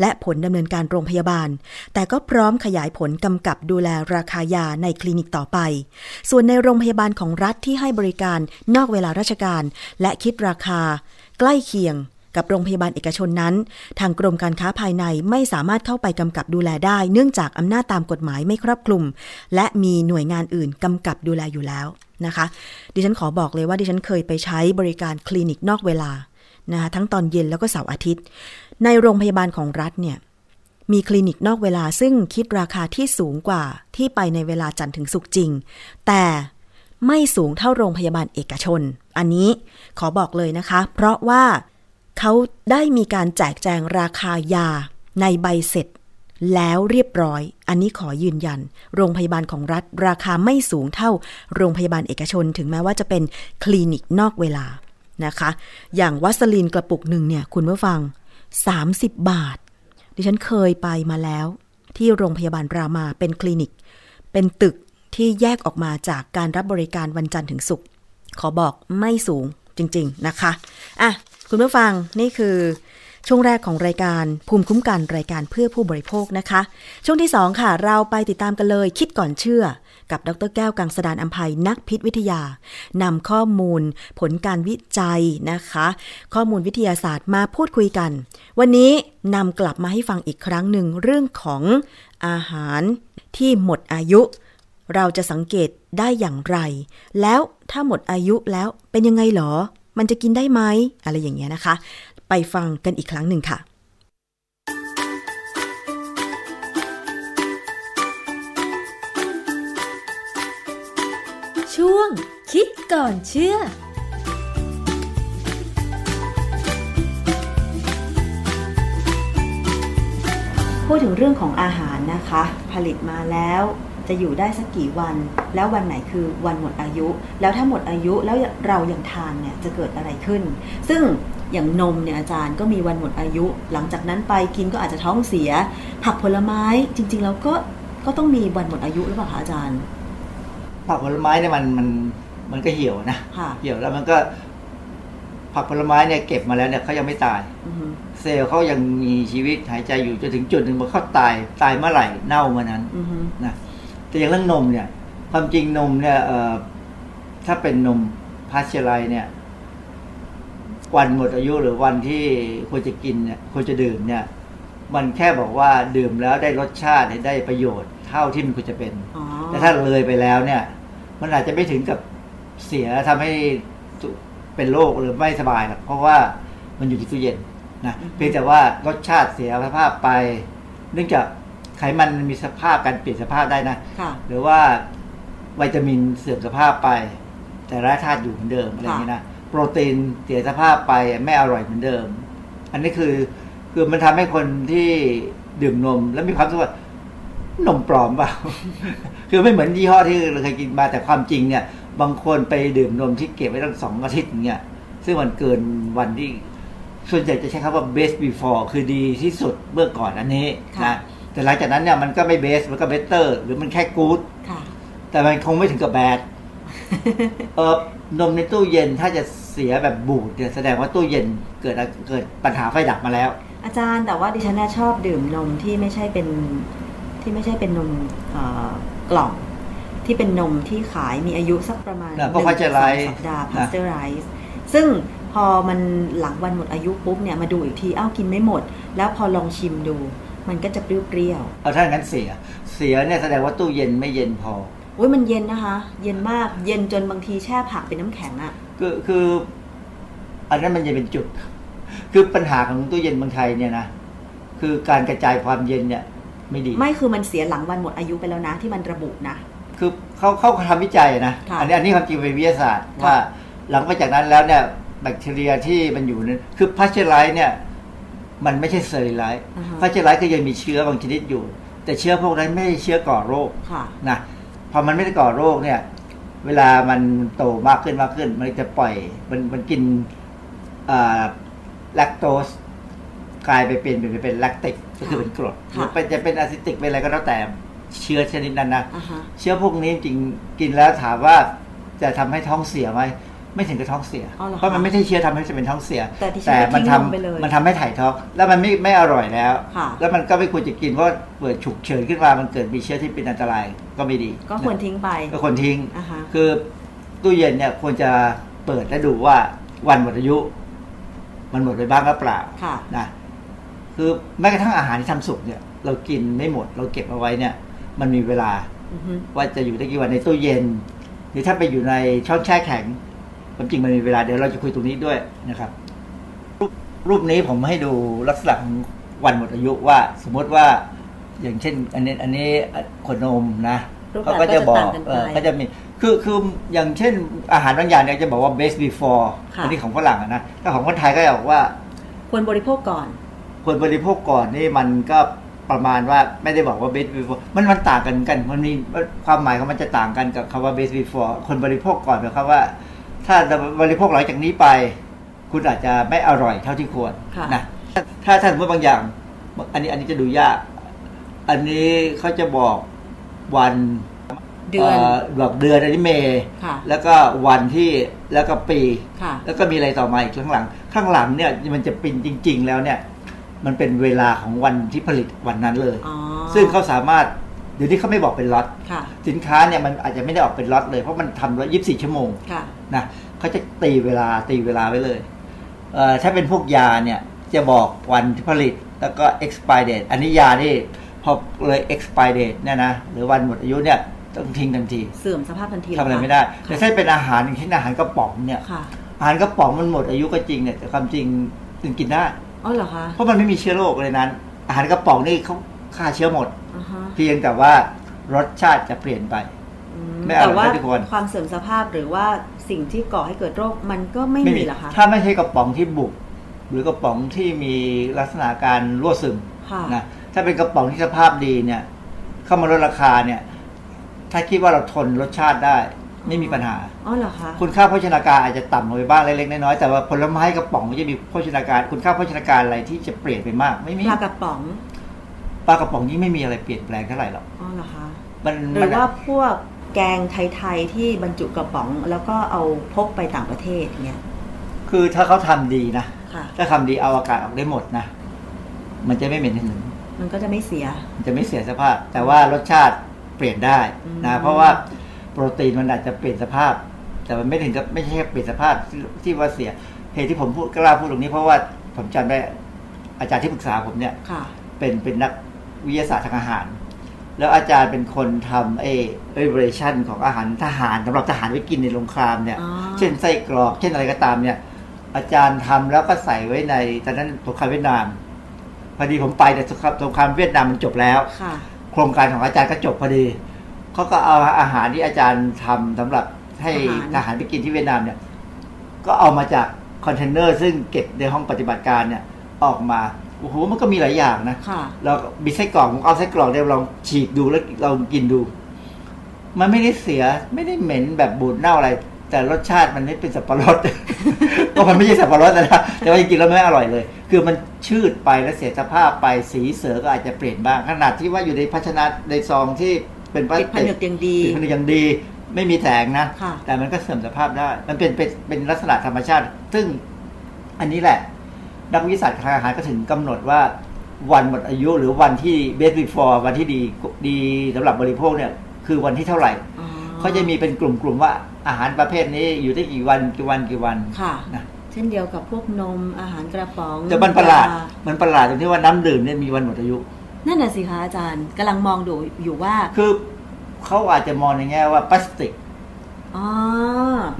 และผลดำเนินการโรงพยาบาล แต่ก็พร้อมขยายผลกำกับดูแลราคายาในคลินิกต่อไป ส่วนในโรงพยาบาลของรัฐที่ให้บริการนอกเวลาราชการ และคิดราคา ใกล้เคียง กับโรงพยาบาลเอกชนนั้น ทางกรมการค้าภายในไม่สามารถเข้าไปกำกับดูแลได้ เนื่องจากอำนาจตามกฎหมายไม่ครอบคลุม และมีหน่วยงานอื่นกำกับดูแลอยู่แล้วนะคะ ดิฉันขอบอกเลยว่าดิฉันเคยไปใช้บริการคลินิกนอกเวลานะคะทั้งตอนเย็นแล้วก็เสาร์อาทิตย์ ในโรงพยาบาลของรัฐเนี่ยมีคลินิกนอกเวลาซึ่งคิดราคาที่สูงกว่าที่ไปในเวลาจันทร์ถึงศุกร์จริง แต่ไม่สูงเท่าโรงพยาบาลเอกชน อันนี้ขอบอกเลยนะคะ เพราะว่า เขาได้มีการแจกแจงราคายาในใบเสร็จ แล้วเรียบร้อย อันนี้ขอยืนยัน โรงพยาบาลของรัฐ ราคาไม่สูงเท่าโรงพยาบาลเอกชน ถึงแม้ว่าจะเป็นคลินิกนอกเวลานะคะ อย่างวัสลีนกระปุกหนึ่งเนี่ยคุณผู้ฟัง 30 บาท ดิฉันเคยไปมาแล้ว ที่โรงพยาบาลรามาเป็นคลินิก เป็นตึกที่แยกออกมาจากการรับบริการวันจันทร์ถึงศุกร์ขอบอกไม่สูงจริง ๆ นะคะ อะ คุณผู้ฟังนี่คือช่วงแรกของรายการภูมิคุ้มกันรายการเพื่อผู้บริโภคนะคะ ช่วงที่ 2 ค่ะ เราไปติดตามกันเลยคิดก่อนเชื่อ กับดรแก้วกังสดานอัมภัยนักพิษวิทยานำข้อมูล ผลการวิจัยนะคะ ข้อมูลวิทยาศาสตร์มาพูดคุยกัน วันนี้นำกลับมาให้ฟังอีกครั้งหนึ่งเรื่องของอาหารที่หมดอายุ เราจะสังเกตได้อย่างไร แล้วถ้าหมดอายุแล้วเป็นยังไงหรอ มันจะกินได้ไหมอะไรอย่างเงี้ยนะคะ ไปฟังกันอีกครั้งหนึ่งค่ะ ช่วง คิดก่อนเชื่อพูดถึงเรื่องของอาหารนะคะ ผลิตมาแล้ว จะอยู่ได้สักกี่วัน แล้ววันไหนคือวันหมดอายุ แล้วถ้าหมดอายุแล้วเรายังทานเนี่ยจะเกิดอะไรขึ้น ซึ่งอย่างนมเนี่ยอาจารย์ก็มีวันหมดอายุ หลังจากนั้นไปกินก็อาจจะท้องเสีย ผักผลไม้จริง ๆ แล้วก็ก็ต้องมีวันหมดอายุหรือเปล่าคะอาจารย์ ผักผลไม้เนี่ยมันมันมันก็เหี่ยวนะค่ะเหี่ยวแล้วมันก็ ผักผลไม้เนี่ยเก็บมาแล้วเนี่ยเขายังไม่ตายอือฮึเซลล์เขายังมีชีวิตหายใจอยู่จนถึงจุดหนึ่งพอเขาตายตายเมื่อไหร่เน่าเมื่อนั้นอือฮึนะ แต่อย่างเรื่องนมเนี่ย ความจริงนมเนี่ยเอ่อถ้าเป็นนมพาสเชอร์ไลน์เนี่ย วันหมดอายุหรือวันที่ควรจะกินเนี่ยควรจะดื่มเนี่ย มันแค่บอกว่าดื่มแล้วได้รสชาติได้ประโยชน์เท่าที่มันควรจะเป็นอ๋อแต่ถ้าเลยไปแล้วเนี่ย มันอาจจะไม่ถึงกับเสียทำให้เป็นโรคหรือไม่สบายหรอกเพราะว่ามันอยู่ที่ตู้เย็นนะเพียงแต่ว่ารสชาติเสียสภาพไป เนื่องจาก ไขมันมีสภาพการเปลี่ยนสภาพได้นะค่ะ หรือว่าวิตามินเสื่อมสภาพไป แต่แร่ธาตุอยู่เหมือนเดิมอะไรอย่างนี้นะโปรตีนเสียสภาพไปไม่อร่อยเหมือนเดิม อันนี้คือคือมันทำให้คนที่ดื่มนม แล้วมีความรู้สึกว่านมปลอมเปล่า คือไม่เหมือนยี่ห้อที่เราเคยกินมาแต่ความจริงเนี่ย บางคนไปดื่มนมที่เก็บไว้ตั้งสองอาทิตย์อย่างเงี้ยซึ่งมันเกินวันที่ส่วนใหญ่จะใช้คำว่า best before คือดีที่สุดเมื่อก่อนอันนี้ค่ะนะ แต่หลังจากนั้นเนี่ยมันก็ไม่ best มันก็ better หรือมันแค่ good ค่ะแต่มันคงไม่ถึงกับ bad เออนมในตู้เย็นถ้าจะเสียแบบบูดเนี่ยแสดงว่าตู้เย็นเกิดเกิดปัญหาไฟดับมาแล้ว อาจารย์แต่ว่าดิฉันน่ะชอบดื่มนมที่ไม่ใช่เป็นที่ไม่ใช่เป็นนมเอ่อกล่องที่เป็นนมที่ขายมีอายุสักประมาณนะเพราะหนึ่งถึงสอง pasteurize สัปดาห์นะพาสเจอร์ไรส์ซึ่งพอมันหลังวันหมดอายุปุ๊บเนี่ยมาดูอีกทีอ้าวกินไม่หมด แล้วพอลองชิมดู มันก็จะเปรี้ยวเอาถ้างั้นเสีย เสียเนี่ยแสดงว่าตู้เย็นไม่เย็นพอๆโอ้ยมันเย็นนะคะ เย็นมากเย็นจนบางทีแช่ผักเป็นน้ำแข็งอะคือคือ อันนั้นมันจะเป็นจุด คือปัญหาของตู้เย็นเมืองไทยเนี่ยนะคือการกระจายความเย็นเนี่ย ไม่ดี ไม่คือมันเสียหลังวันหมดอายุไปแล้วนะ ที่มันระบุนะคือเขาเขาทำวิจัยนะค่ะอันนี้อันนี้ความจริงเป็นวิทยาศาสตร์ค่ะว่าหลังจากนั้นแล้วเนี่ยแบคทีเรียที่มันอยู่นั้นคือพาสเจอร์ไลท์เนี่ย มันไม่ใช่เซอร์ i ไลท์อ่าฮะพาสเจอร์ไลท์ก็ยังมีเชื้อบางชนิดอยู่ แต่เชื้อพวกนั้นไม่ใช่เชื้อก่อโรคค่ะนะพอมันไม่ได้ก่อโรคเนี่ย เวลามันโตมากขึ้นมากขึ้น มันจะปล่อยมันมันกินแลคโตสกลายไปเป็นเป็นเป็นแลคติกก็คือเป็นกรดค่ะรือเป็นจะเป็นอะซิติกเป็นอะไรก็แล้วแต่เชื้อชนิดนั้นนะอ่าฮะเชื้อพวกนี้จริงกินแล้วถามว่าจะทำให้ท้องเสียไหม ไม่ถึงกับท้องเสียอ๋อเหรอคะเพราะมันไม่ใช่เชื้อทำให้จะเป็นท้องเสีย แต่ดิฉันก็มัทิ้งทำลงไปเลยมันทำให้ถ่ายท้อง แล้วมันไม่ไม่อร่อยแล้วค่ะแล้วมันก็ไม่ควรจะกินเพราะเปิดฉุกเฉินขึ้นมา มันเกิดมีเชื้อที่เป็นอันตรายก็ไม่ดี ก็ควรทิ้งไป ก็ควรทิ้งอ่าฮะคือตู้เย็นเนี่ยควรจะเปิดและดูว่าวันหมดอายุ มันหมดไปบ้างหรือเปล่าค่ะนะ คือแม้กระทั่งอาหารที่ทำสุกเนี่ย เรากินไม่หมด เราเก็บเอาไว้เนี่ย มันมีเวลาอือฮึว่าจะอยู่ได้กี่วันในตู้เย็น หรือถ้าไปอยู่ในช่องแช่แข็ง ความจริงมันมีเวลาเดี๋ยวเราจะคุยตรงนี้ด้วยนะครับ รูปรูปนี้ผมให้ดูลักษณะของวันหมดอายุว่า สมมติว่าอย่างเช่น อันนี้อันนี้ขวดนมนะรูปเขาแบบก็ก็จะจะบอต่ากงกันเอไปอก็จะมีคือคืออย่างเช่นอาหารบางอย่างเนี่ยจะบอกว่า best before ค่ะอันนี้ของฝรั่งอะนะถ้าของคนไทยก็จะบอกว่า ควรบริโภคก่อน ควรบริโภคก่อนนี่มันก็ประมาณว่าไม่ได้บอกว่า best before มันมันต่างกันกัน มันมีความหมายของมันจะต่างกันกับคำว่า best before คนบริโภคก่อนหมายความว่า ถ้าบริโภคหลังจากนี้ไป คุณอาจจะไม่อร่อยเท่าที่ควรค่ะนะถ้าถ้าท่านสมมติบางอย่าง อันนี้อันนี้จะดูยาก อันนี้เขาจะบอกวันเดือนบอกเดือนอันนี้เมย์ค่ะแล้วก็วันที่แล้วก็ปีค่ะแล้วก็มีอะไรต่อมาอีกข้างหลัง ข้างหลังเนี่ยมันจะเป็นจริง ๆ แล้วเนี่ย มันเป็นเวลาของวันที่ผลิตวันนั้นเลยอ๋อซึ่งเขาสามารถ เดี๋ยวนี้เขาไม่บอกเป็นล็อตค่ะสินค้าเนี่ยมันอาจจะไม่ได้ออกเป็นล็อตเลยเพราะมันทำละยี่สิบสี่ชั่วโมงค่ะนะเขาจะตีเวลาตีเวลาไว้เลยเอ่อถ้าเป็นพวกยาเนี่ยจะบอกวันที่ผลิตแล้วก็ expire date อันนี้ยานี่พอเลย expire date เนี่ยนะหรือวันหมดอายุเนี่ยต้องทิ้งทันที เสื่อมสภาพทันทีทำอะไรเหคไม่ได้ แต่ค่ะถ้าเป็นอาหารอย่างเช่นอาหารกระป๋องเนี่ยค่ะอาหารกระป๋องมันหมดอายุก็จริงเนี่ยแต่ความจริงถึงกินได้อ๋อเหรอคะเพราะมันไม่มีเชื้อโรคเลยนั้น อาหารกระป๋องนี่เขาฆ่าเชื้อหมดอ่าฮะ เพียงแต่ว่ารสชาติจะเปลี่ยนไปอืมไม่อร่อยแต่ว่าเท่าที่ควรความเสื่อมสภาพหรือว่าสิ่งที่ก่อให้เกิดโรคมันก็ไม่มีเหรอคะถ้าไม่ใช่กระป๋องที่บุกหรือกระป๋องที่มีลักษณะการรั่วซึมค่ะนะถ้าเป็นกระป๋องที่สภาพดีเนี่ย เข้ามาลดราคาเนี่ย ถ้าคิดว่าเราทนรสชาติได้ ไม่มีปัญหาอ๋อเหรอคะคุณค่าโภชนาการอาจจะต่ำลงไปบ้างเล็กๆน้อยๆแต่ว่าผลไม้กระป๋องจะมีโภชนาการ คุณค่าโภชนาการอะไรที่จะเปลี่ยนไปมาก ไม่มีปลากระป๋อง ปลากระป๋องยิ่งไม่มีอะไรเปลี่ยนแปลงเท่าไหร่หรอกอ๋อเหรอคะมันหรืมัอนว่าพวกแกงไทยๆที่บรรจุกระป๋องแล้วก็เอาพกไปต่างประเทศเงี้ยคือถ้าเขาทำดีนะค่ะถ้าทำดีเอาอากาศออกได้หมดนะ มันจะไม่เหม็นหืนมันก็จะไม่เสีย มันจะไม่เสียสภาพ แต่ว่ารสชาติเปลี่ยนได้นะอืมเพราะว่าโปรตีนมันอาจจะเปลี่ยนสภาพ แต่มันไม่ถึงกับไม่ใช่แค่เปลี่ยนสภาพที่ที่ว่าเสีย เหตุที่ผมพูดกล้าพูดตรงนี้เพราะว่าผมจำได้อาจารย์ที่ปรึกษาผมเนี่ยค่ะเป็นเป็นนัก วิทยาศาสตร์ทางอาหาร แล้วอาจารย์เป็นคนทำเอเอเวอเรชันของอาหารทหารสำหรับทหารไว้กินในสงครามเนี่ยอ๋อเช่นไส้กรอก เช่นอะไรก็ตามเนี่ย อาจารย์ทำแล้วก็ใส่ไว้ในตอนนั้นสงครามเวียดนามพอดีผมไปแต่สงครามสงครามเวียดนามมันจบแล้วค่ะโครงการของอาจารย์ก็จบพอดีเขาก็เอาอาหารที่อาจารย์ทำสำหรับให้ทหารทหารไปกินที่เวียดนามเนี่ย ก็เอามาจากคอนเทนเนอร์ซึ่งเก็บในห้องปฏิบัติการเนี่ยออกมา โอ้โหมันก็มีหลายอย่างนะค่ะ เราก็มีไส้กรอกผมเอาไส้กรอกเนี่ยลองฉีกดูแล้วลองกินดู มันไม่ได้เสียไม่ได้เหม็นแบบบูดเน่าอะไร แต่รสชาติมันไม่เป็นสับปะรด ก็มันไม่ใช่สับปะรดนะแต่ว่าจริงๆแล้วไม่อร่อยเลย คือมันชืดไปแล้วเสียสภาพไปสีเสือก็อาจจะเปลี่ยนบ้างขนาดที่ว่าอยู่ในภาชนะในซองที่เป็นพลาสปิดผตินึกกอย่างดีปิดผนึกอย่างดีไม่มีแถงนะค่ะแต่มันก็เสื่อมสภาพได้ มันเป็นเป็นเป็นลักษณะธรรมชาติ ซึ่งอันนี้แหละ นักวิทยาศาสตร์ทางอาหารก็ถึงกำหนดว่าวันหมดอายุหรือวันที่ best before วันที่ดีดีสำหรับบริโภคเนี่ยคือวันที่เท่าไหร่อ๋อเขาจะมีเป็นกลุ่มๆว่าอาหารประเภทนี้อยู่ได้กี่วันกี่วันกี่วันค่ะนะเช่นเดียวกับพวกนมอาหารกระป๋องแต่มันประหลาดยมันประหลาดตรงที่ว่าน้ำดื่มเนี่ยมีวันหมดอายุ นั่นน่ะสิคะอาจารย์กำลังมองดูอยู่ว่า คือเขาอาจจะมองในแง่ว่าพลาสติกอ๋อ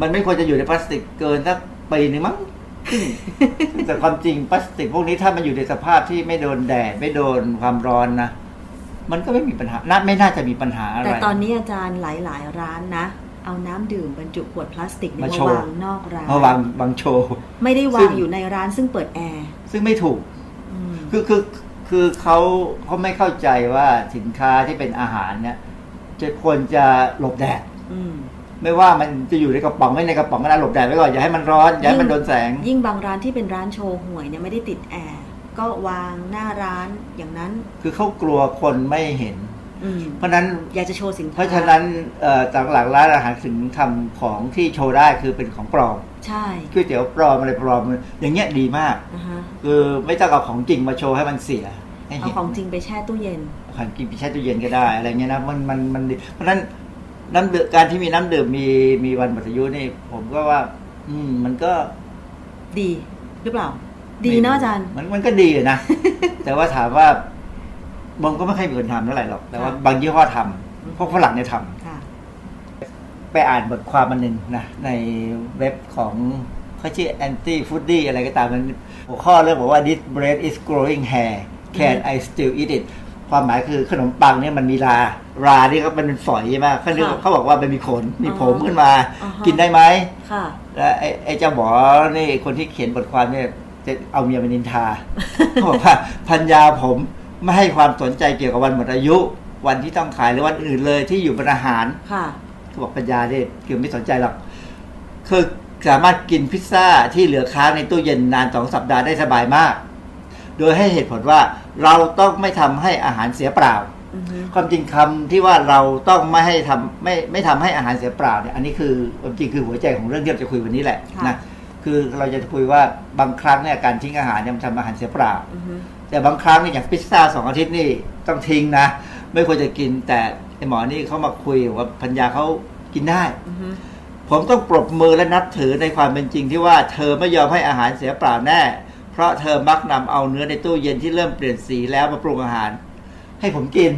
มันไม่ควรจะอยู่ในพลาสติกเกินสักปีหนึ่งมั้งซึ่งซึ่ง แต่ความจริงพลาสติกพวกนี้ถ้ามันอยู่ในสภาพที่ไม่โดนแดดไม่โดนความร้อนนะมันก็ไม่มีปัญหาน่าไม่น่าจะมีปัญหาอะไรแต่ตอนนี้อาจารย์หลาย ๆ ร้านนะ เอาน้ำดื่มบรรจุขวดพลาสติกเนี่ยมามาโชว์วางนอกร้านมาวางวางโชว์ไม่ได้ซึ่วางงอยู่ในร้านซึ่งเปิดแอร์ซึ่งไม่ถูกอืมคือคือคือเขาเขาไม่เข้าใจว่าสินค้าที่เป็นอาหารเนี่ยจะควรจะหลบแดดอืม ไม่ว่ามันจะอยู่ในกระป๋องไม่ในกระป๋องก็ได้หลบแดดไว้ก่อนอย่าให้มันร้อนอย่าให้มันโดนแสง ยิ่งบางร้านที่เป็นร้านโชว์หวยเนี่ยไม่ได้ติดแอร์ก็วางหน้าร้านอย่างนั้น คือเขากลัวคนไม่เห็นอืมเพราะฉะนั้นอยากจะโชว์สินค้าเพราะฉะนั้นเอ่อต่างหลังร้านอาหารถึงทำของที่โชว์ได้คือเป็นของปลอม ใช่ก๋วยเตี๋ยวปลอมอะไรปลอม อย่างเงี้ยดีมากนะฮะคือไม่ต้องเอาของจริงมาโชว์ให้มันเสียให้เอาเห็นของจริงไปแช่ตู้เย็นของจริงไปแช่ตู้เย็นก็ได้อะไรเงี้ยนะมันมันมันดีเพราะฉะนั้น น้ำดื่มการที่มีน้ำดื่มมีมีวันหมดอายุนี่ ผมก็ว่า อืม มันก็ดีหรือเปล่า ดีเนาะอาจารย์ มันมันก็ดีอะนะ แต่ว่าถามว่ามันก็ไม่ค่อยมีคนทำเท่าไหร่หรอก แต่ว่าค่ะบางยี่ห้อทำพวกฝรั่งเนี่ยทำค่ะไปอ่านบทความมันหนึ่งนะ ในเว็บของเขาชื่อ anti foodie อะไรก็ตามมันหัวข้อเรื่องบอกว่า this bread is growing hair can I still eat it ความหมายคือขนมปังเนี่ยมันมีรา รานี่ก็เป็นฝอยใช่ไหมเขาเรียกว่าค่ะเขาบอกว่ามันมีขน มีผมอ๋อขึ้นมา อ่าฮะ กินได้ไหม ค่ะ แล้วไอ้ไอ้เจ้าหมอนี่คนที่เขียนบทความเนี่ยจะเอาเมียมานินทา เขาบอกว่าพันยาผมไม่ให้ความสนใจเกี่ยวกับวันหมดอายุ วันที่ต้องขายหรือวันอื่นเลยที่อยู่บนอาหาร ค่ะ เขาบอกปัญญาเนี่ยคือไม่สนใจหรอก คือสามารถกินพิซซ่าที่เหลือค้างในตู้เย็นนานสองสัปดาห์ได้สบายมาก โดยให้เหตุผลว่าเราต้องไม่ทำให้อาหารเสียเปล่าอือฮึความจริงคำที่ว่าเราต้องไม่ให้ทำไม่ไม่ทำให้อาหารเสียเปล่าเนี่ยอันนี้คือความจริงคือหัวใจของเรื่องที่เราจะคุยวันนี้แหละค่ะนะคือเราจะคุยว่าบางครั้งเนี่ยการทิ้งอาหารเนี่ยมันทำอาหารเสียเปล่าอือฮึแต่บางครั้งเนี่ยอย่างพิซซ่าสองอาทิตย์นี่ต้องทิ้งนะ ไม่ควรจะกินแต่ไอหมอนี่เขามาคุยว่าพัญญาเขากินได้อือฮึผมต้องปรบมือและนับถือในความเป็นจริงที่ว่าเธอไม่ยอมให้อาหารเสียเปล่าแน่ เพราะเธอมักนำเอาเนื้อในตู้เย็นที่เริ่มเปลี่ยนสีแล้วมาปรุงอาหาร ให้ผมกิน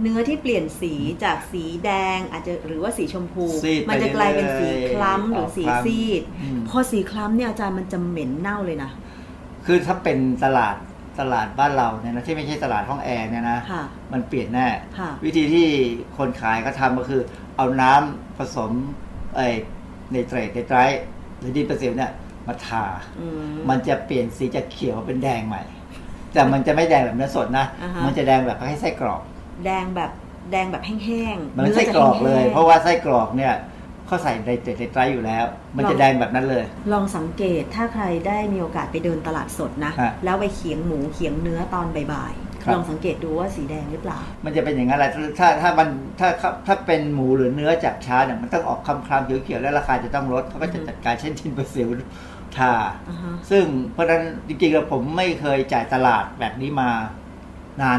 เนื้อที่เปลี่ยนสีจากสีแดงอาจจะหรือว่าสีชมพูซีดไปมันจะกลายเป็นสีเรื่อยๆคล้ำหรือสีออกคล้ำซีดอืมพอสีคล้ำเนี่ยอาจารย์มันจะเหม็นเน่าเลยนะ คือถ้าเป็นตลาดตลาดบ้านเราเนี่ยนะที่ไม่ใช่ตลาดห้องแอร์เนี่ยนะค่ะมันเปลี่ยนแน่ค่ะวิธีที่คนขายก็ทำก็คือ เอาน้ำผสมไอ้ในเตรดในไตรท์หรือดินประสิวเนี่ย มาทาอืมมันจะเปลี่ยนสีจากเขียวเป็นแดงใหม่ แต่มันจะไม่แดงแบบเนื้อสดนะอ่าฮะมันจะแดงแบบคล้ายๆไส้กรอก แดงแบบแดงแบบแห้งๆ มันไม่นื้ไส้จะกรอกเลยแห้งๆเพราะว่าไส้กรอกเนี่ยเขาใส่ในเตรดในไตรท์อยู่แล้ว มันจะแดงแบบนั้นเลย ลองสังเกตถ้าใครได้มีโอกาสไปเดินตลาดสดนะฮะแล้วไปเขียงหมูเขียงเนื้อตอนบ่ายครับๆลองสังเกตดูว่าสีแดงหรือเปล่า มันจะเป็นอย่างนั้นแหละถ้าถ้ามันถ้าถ้าเป็นหมูหรือเนื้อจากช้าเนี่ยมันต้องออกคำคำๆเขียวๆแล้วราคาจะต้องลดเขาก็จะจัดการเช่นทินเปอร์เซล ทาอ่าฮะซึ่งเพราะฉะนั้นจริงๆแล้วผมไม่เคยจ่ายตลาดแบบนี้มานาน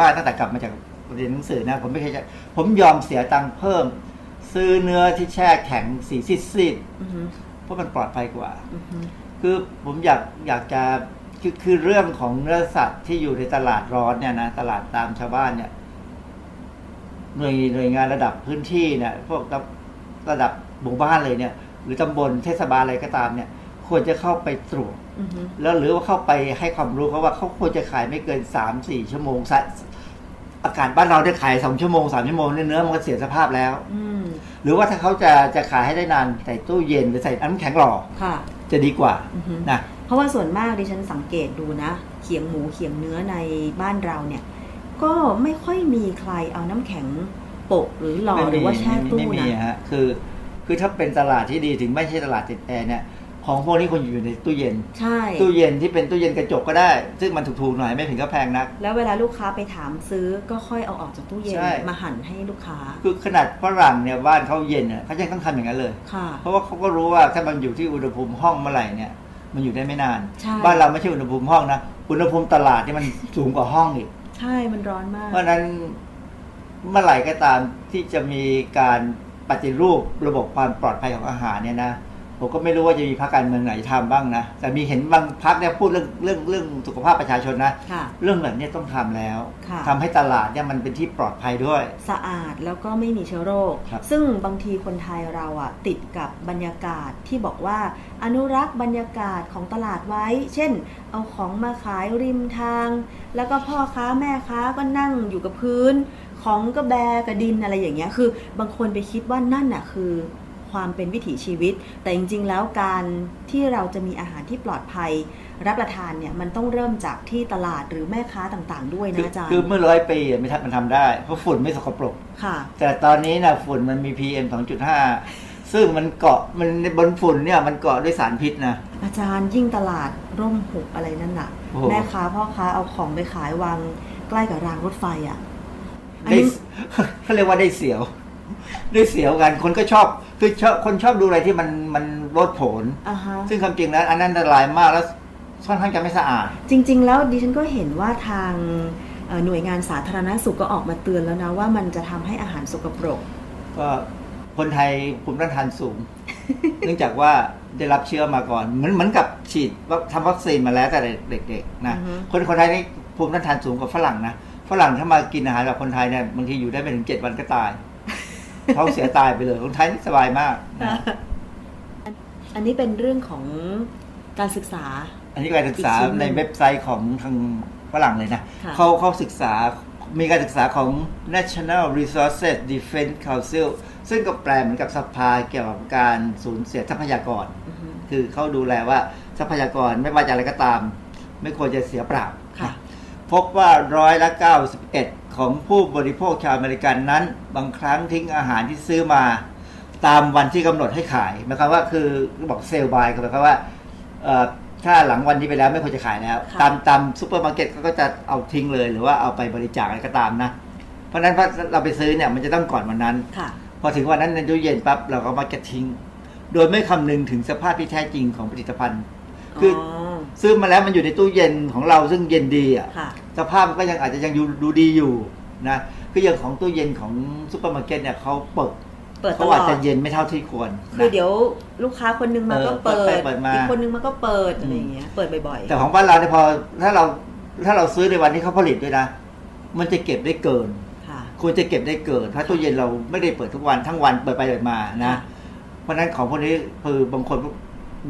มากๆตั้งแต่กลับมาจากเรียนหนังสือนะผมไม่เคยจ่ายผมยอมเสียตังค์เพิ่ม ซื้อเนื้อที่แช่แข็งสีซีดอือฮึๆเพราะมันปลอดภัยกว่าอือฮึคือผมอยากอยากจะคือคือเรื่องของเนื้อสัตว์ที่อยู่ในตลาดร้อนเนี่ยนะตลาดตามชาวบ้านเนี่ยหน่วยหน่วยงานระดับพื้นที่เนี่ยพวกระระดับหมู่บ้านเลยเนี่ย หรือตำบลเทศบาลอะไรก็ตามเนี่ย ควรจะเข้าไปตรวจอือฮึแล้วหรือว่าเข้าไปให้ความรู้เขาว่าเขาควรจะขายไม่เกินสามสี่ชั่วโมงสะอากาศบ้านเราได้ขายสองชั่วโมงสามชั่วโมงเนี่ยเนื้อมันก็เสียสภาพแล้วอืมหรือว่าถ้าเขาจะจะขายให้ได้นานใส่ตู้เย็นหรือใส่น้ำแข็งหล่อค่ะจะดีกว่าอือฮึนะเพราะว่าส่วนมากดิฉันสังเกตดูนะ เขียงหมูเขียงเนื้อในบ้านเราเนี่ย ก็ไม่ค่อยมีใครเอาน้ำแข็งโปะหรือหล่อหรือว่าแช่ตู้ไม่มีนะฮะคือ คือถ้าเป็นตลาดที่ดีถึงไม่ใช่ตลาดติดแอร์เนี่ย ของพวกนี้ควรอยู่ในตู้เย็น ใช่ ตู้เย็นที่เป็นตู้เย็นกระจกก็ได้ ซึ่งมันถูกๆหน่อยไม่ถึงกับแพงนัก แล้วเวลาลูกค้าไปถามซื้อก็ค่อยเอาออกจากตู้เย็น ใช่ มาหั่นให้ลูกค้า คือขนาดฝรั่งเนี่ยบ้านเขาเย็นเนี่ยเขายังต้องทำอย่างนั้นเลย ค่ะ เพราะว่าเขาก็รู้ว่าถ้ามันอยู่ที่อุณหภูมิห้องเมื่อไหร่เนี่ย มันอยู่ได้ไม่นาน ใช่ บ้านเราไม่ใช่อุณหภูมิห้องนะอุณหภูมิตลาดนี่มัน สูงกว่าห้องอีก ใช่มันร้อนมาก เพราะฉะนั้นเมื่อไหร่ก็ตามที่จะมีการปฏิรูประบบความปลอดภัยของอาหารเนี่ยนะ ผมก็ไม่รู้ว่าจะมีพรรคการเมืองไหนทำบ้างนะ แต่มีเห็นบางพรรคเนี่ยพูดเรื่องเรื่องเรื่องสุขภาพประชาชนนะค่ะเรื่องแบบนี้ต้องทำแล้วค่ะทำให้ตลาดเนี่ยมันเป็นที่ปลอดภัยด้วย สะอาดแล้วก็ไม่มีเชื้อโรคครับซึ่งบางทีคนไทยเราอะติดกับบรรยากาศที่บอกว่าอนุรักษ์บรรยากาศของตลาดไว้ เช่น เอาของมาขายริมทาง แล้วก็พ่อค้าแม่ค้าก็นั่งอยู่กับพื้น ของก็แบกระดินอะไรอย่างเงี้ย คือบางคนไปคิดว่านั่นน่ะคือ ความเป็นวิถีชีวิต แต่จริงๆ แล้วการที่เราจะมีอาหารที่ปลอดภัย รับประทานเนี่ยมันต้องเริ่มจากที่ตลาดหรือแม่ค้าต่างๆ ด้วยคืนะอาจารย์คือเมื่อร้อยปีอะไม่ทันมันทำได้ เพราะฝุ่นไม่สกปรกค่ะ แต่ตอนนี้นะฝุ่นมันมี PM 2.5 ซึ่งมันเกาะมันบนฝุ่นเนี่ยมันเกาะด้วยสารพิษนะอาจารย์ยิ่งตลาดร่มหุบอะไรนั่นน่ะโอ้โหแม่ค้าพ่อค้าเอาของไปขายวางใกล้กับรางรถไฟอะอันได้นี้เขาเรียกว่าได้เสียว ได้เสียวกันคนก็ชอบคือชอบคนชอบดูอะไรที่มันมันลดผล อ่าฮะ ซึ่งความจริงแล้วอันนั้นอันตรายมากแล้วค่อนข้างจะไม่สะอาด จริง ๆ แล้วดิฉันก็เห็นว่าทางเอ่อหน่วยงานสาธารณสุขก็ออกมาเตือนแล้วนะ ว่ามันจะทำให้อาหารสกปรก ก็คนไทยภูมิต้านทานสูง เนื่องจากว่าได้รับเชื้อมาก่อน เหมือนเหมือนกับฉีดว่าทำวัคซีนมาแล้วแต่เด็กๆนะอือฮึ คนคนไทยนี่ภูมิต้านทานสูงกว่าฝรั่งนะฝรั่งถ้ามากินอาหารแบบคนไทยเนี่ยบางทีอยู่ได้ไม่ถึงเจ็ดวันก็ตาย ท้องเสียตายไปเลยคนไทยนี่สบายมากนะอันนี้เป็นเรื่องของการศึกษา อันนี้การศึกษาอีกชิ้นหนึ่งในเว็บไซต์ของทางฝรั่งเลยนะค่ะเขาเขาศึกษามีการศึกษาของ National Resources Defense Council ซึ่งก็แปลเหมือนกับสภาเกี่ยวกับการสูญเสียทรัพยากรอือฮึคือเขาดูแลว่าทรัพยากรไม่ว่าจะอะไรก็ตาม ไม่ควรจะเสียเปล่าค่ะพบว่าร้อยละ91 ของผู้บริโภคชาวอเมริกันนั้น บางครั้งทิ้งอาหารที่ซื้อมา ตามวันที่กำหนดให้ขายหมายความว่าคือบอก sell by คือหมายความว่าเอ่อถ้าหลังวันนี้ไปแล้วไม่ควรจะขายแล้วค่ะตามตามซูเปอร์มาร์เก็ตเขาก็จะเอาทิ้งเลยหรือว่าเอาไปบริจาคอะไรก็ตามนะ เพราะฉะนั้นถ้าเราไปซื้อเนี่ยมันจะต้องก่อนวันนั้นค่ะพอถึงวันนั้นในตู้เย็นปั๊บเราก็มักจะทิ้ง โดยไม่คำนึงถึงสภาพที่แท้จริงของผลิตภัณฑ์ คือเออซื้อมาแล้วมันอยู่ในตู้เย็นของเราซึ่งเย็นดีอะค่ะ สภาพมันก็ยังอาจจะยังอยู่ดูดีอยู่นะคืออย่างของตู้เย็นของซูเปอร์มาร์เก็ตเนี่ยเขาเปิดเปิดตลอดเขาอาจจะเย็นไม่เท่าที่ควรคือนะเดี๋ยวลูกค้าคนนึงมาเออก็เปิดดไปเปิดมาอีกคนนึงมาก็เปิดอะไรอย่างเงี้ยเปิดบ่อยแต่ของบ้านเราเนี่ยพอถ้าเราถ้าเราซื้อในวันที่เขาผลิตด้วยนะ มันจะเก็บได้เกินๆค่ะควรจะเก็บได้เกินเพราะตู้เย็นเราไม่ได้เปิดทุกวันทั้งวันเปิดไปเปิดมานะค่ะเพราะฉะนั้นของพวกนี้คือบางคน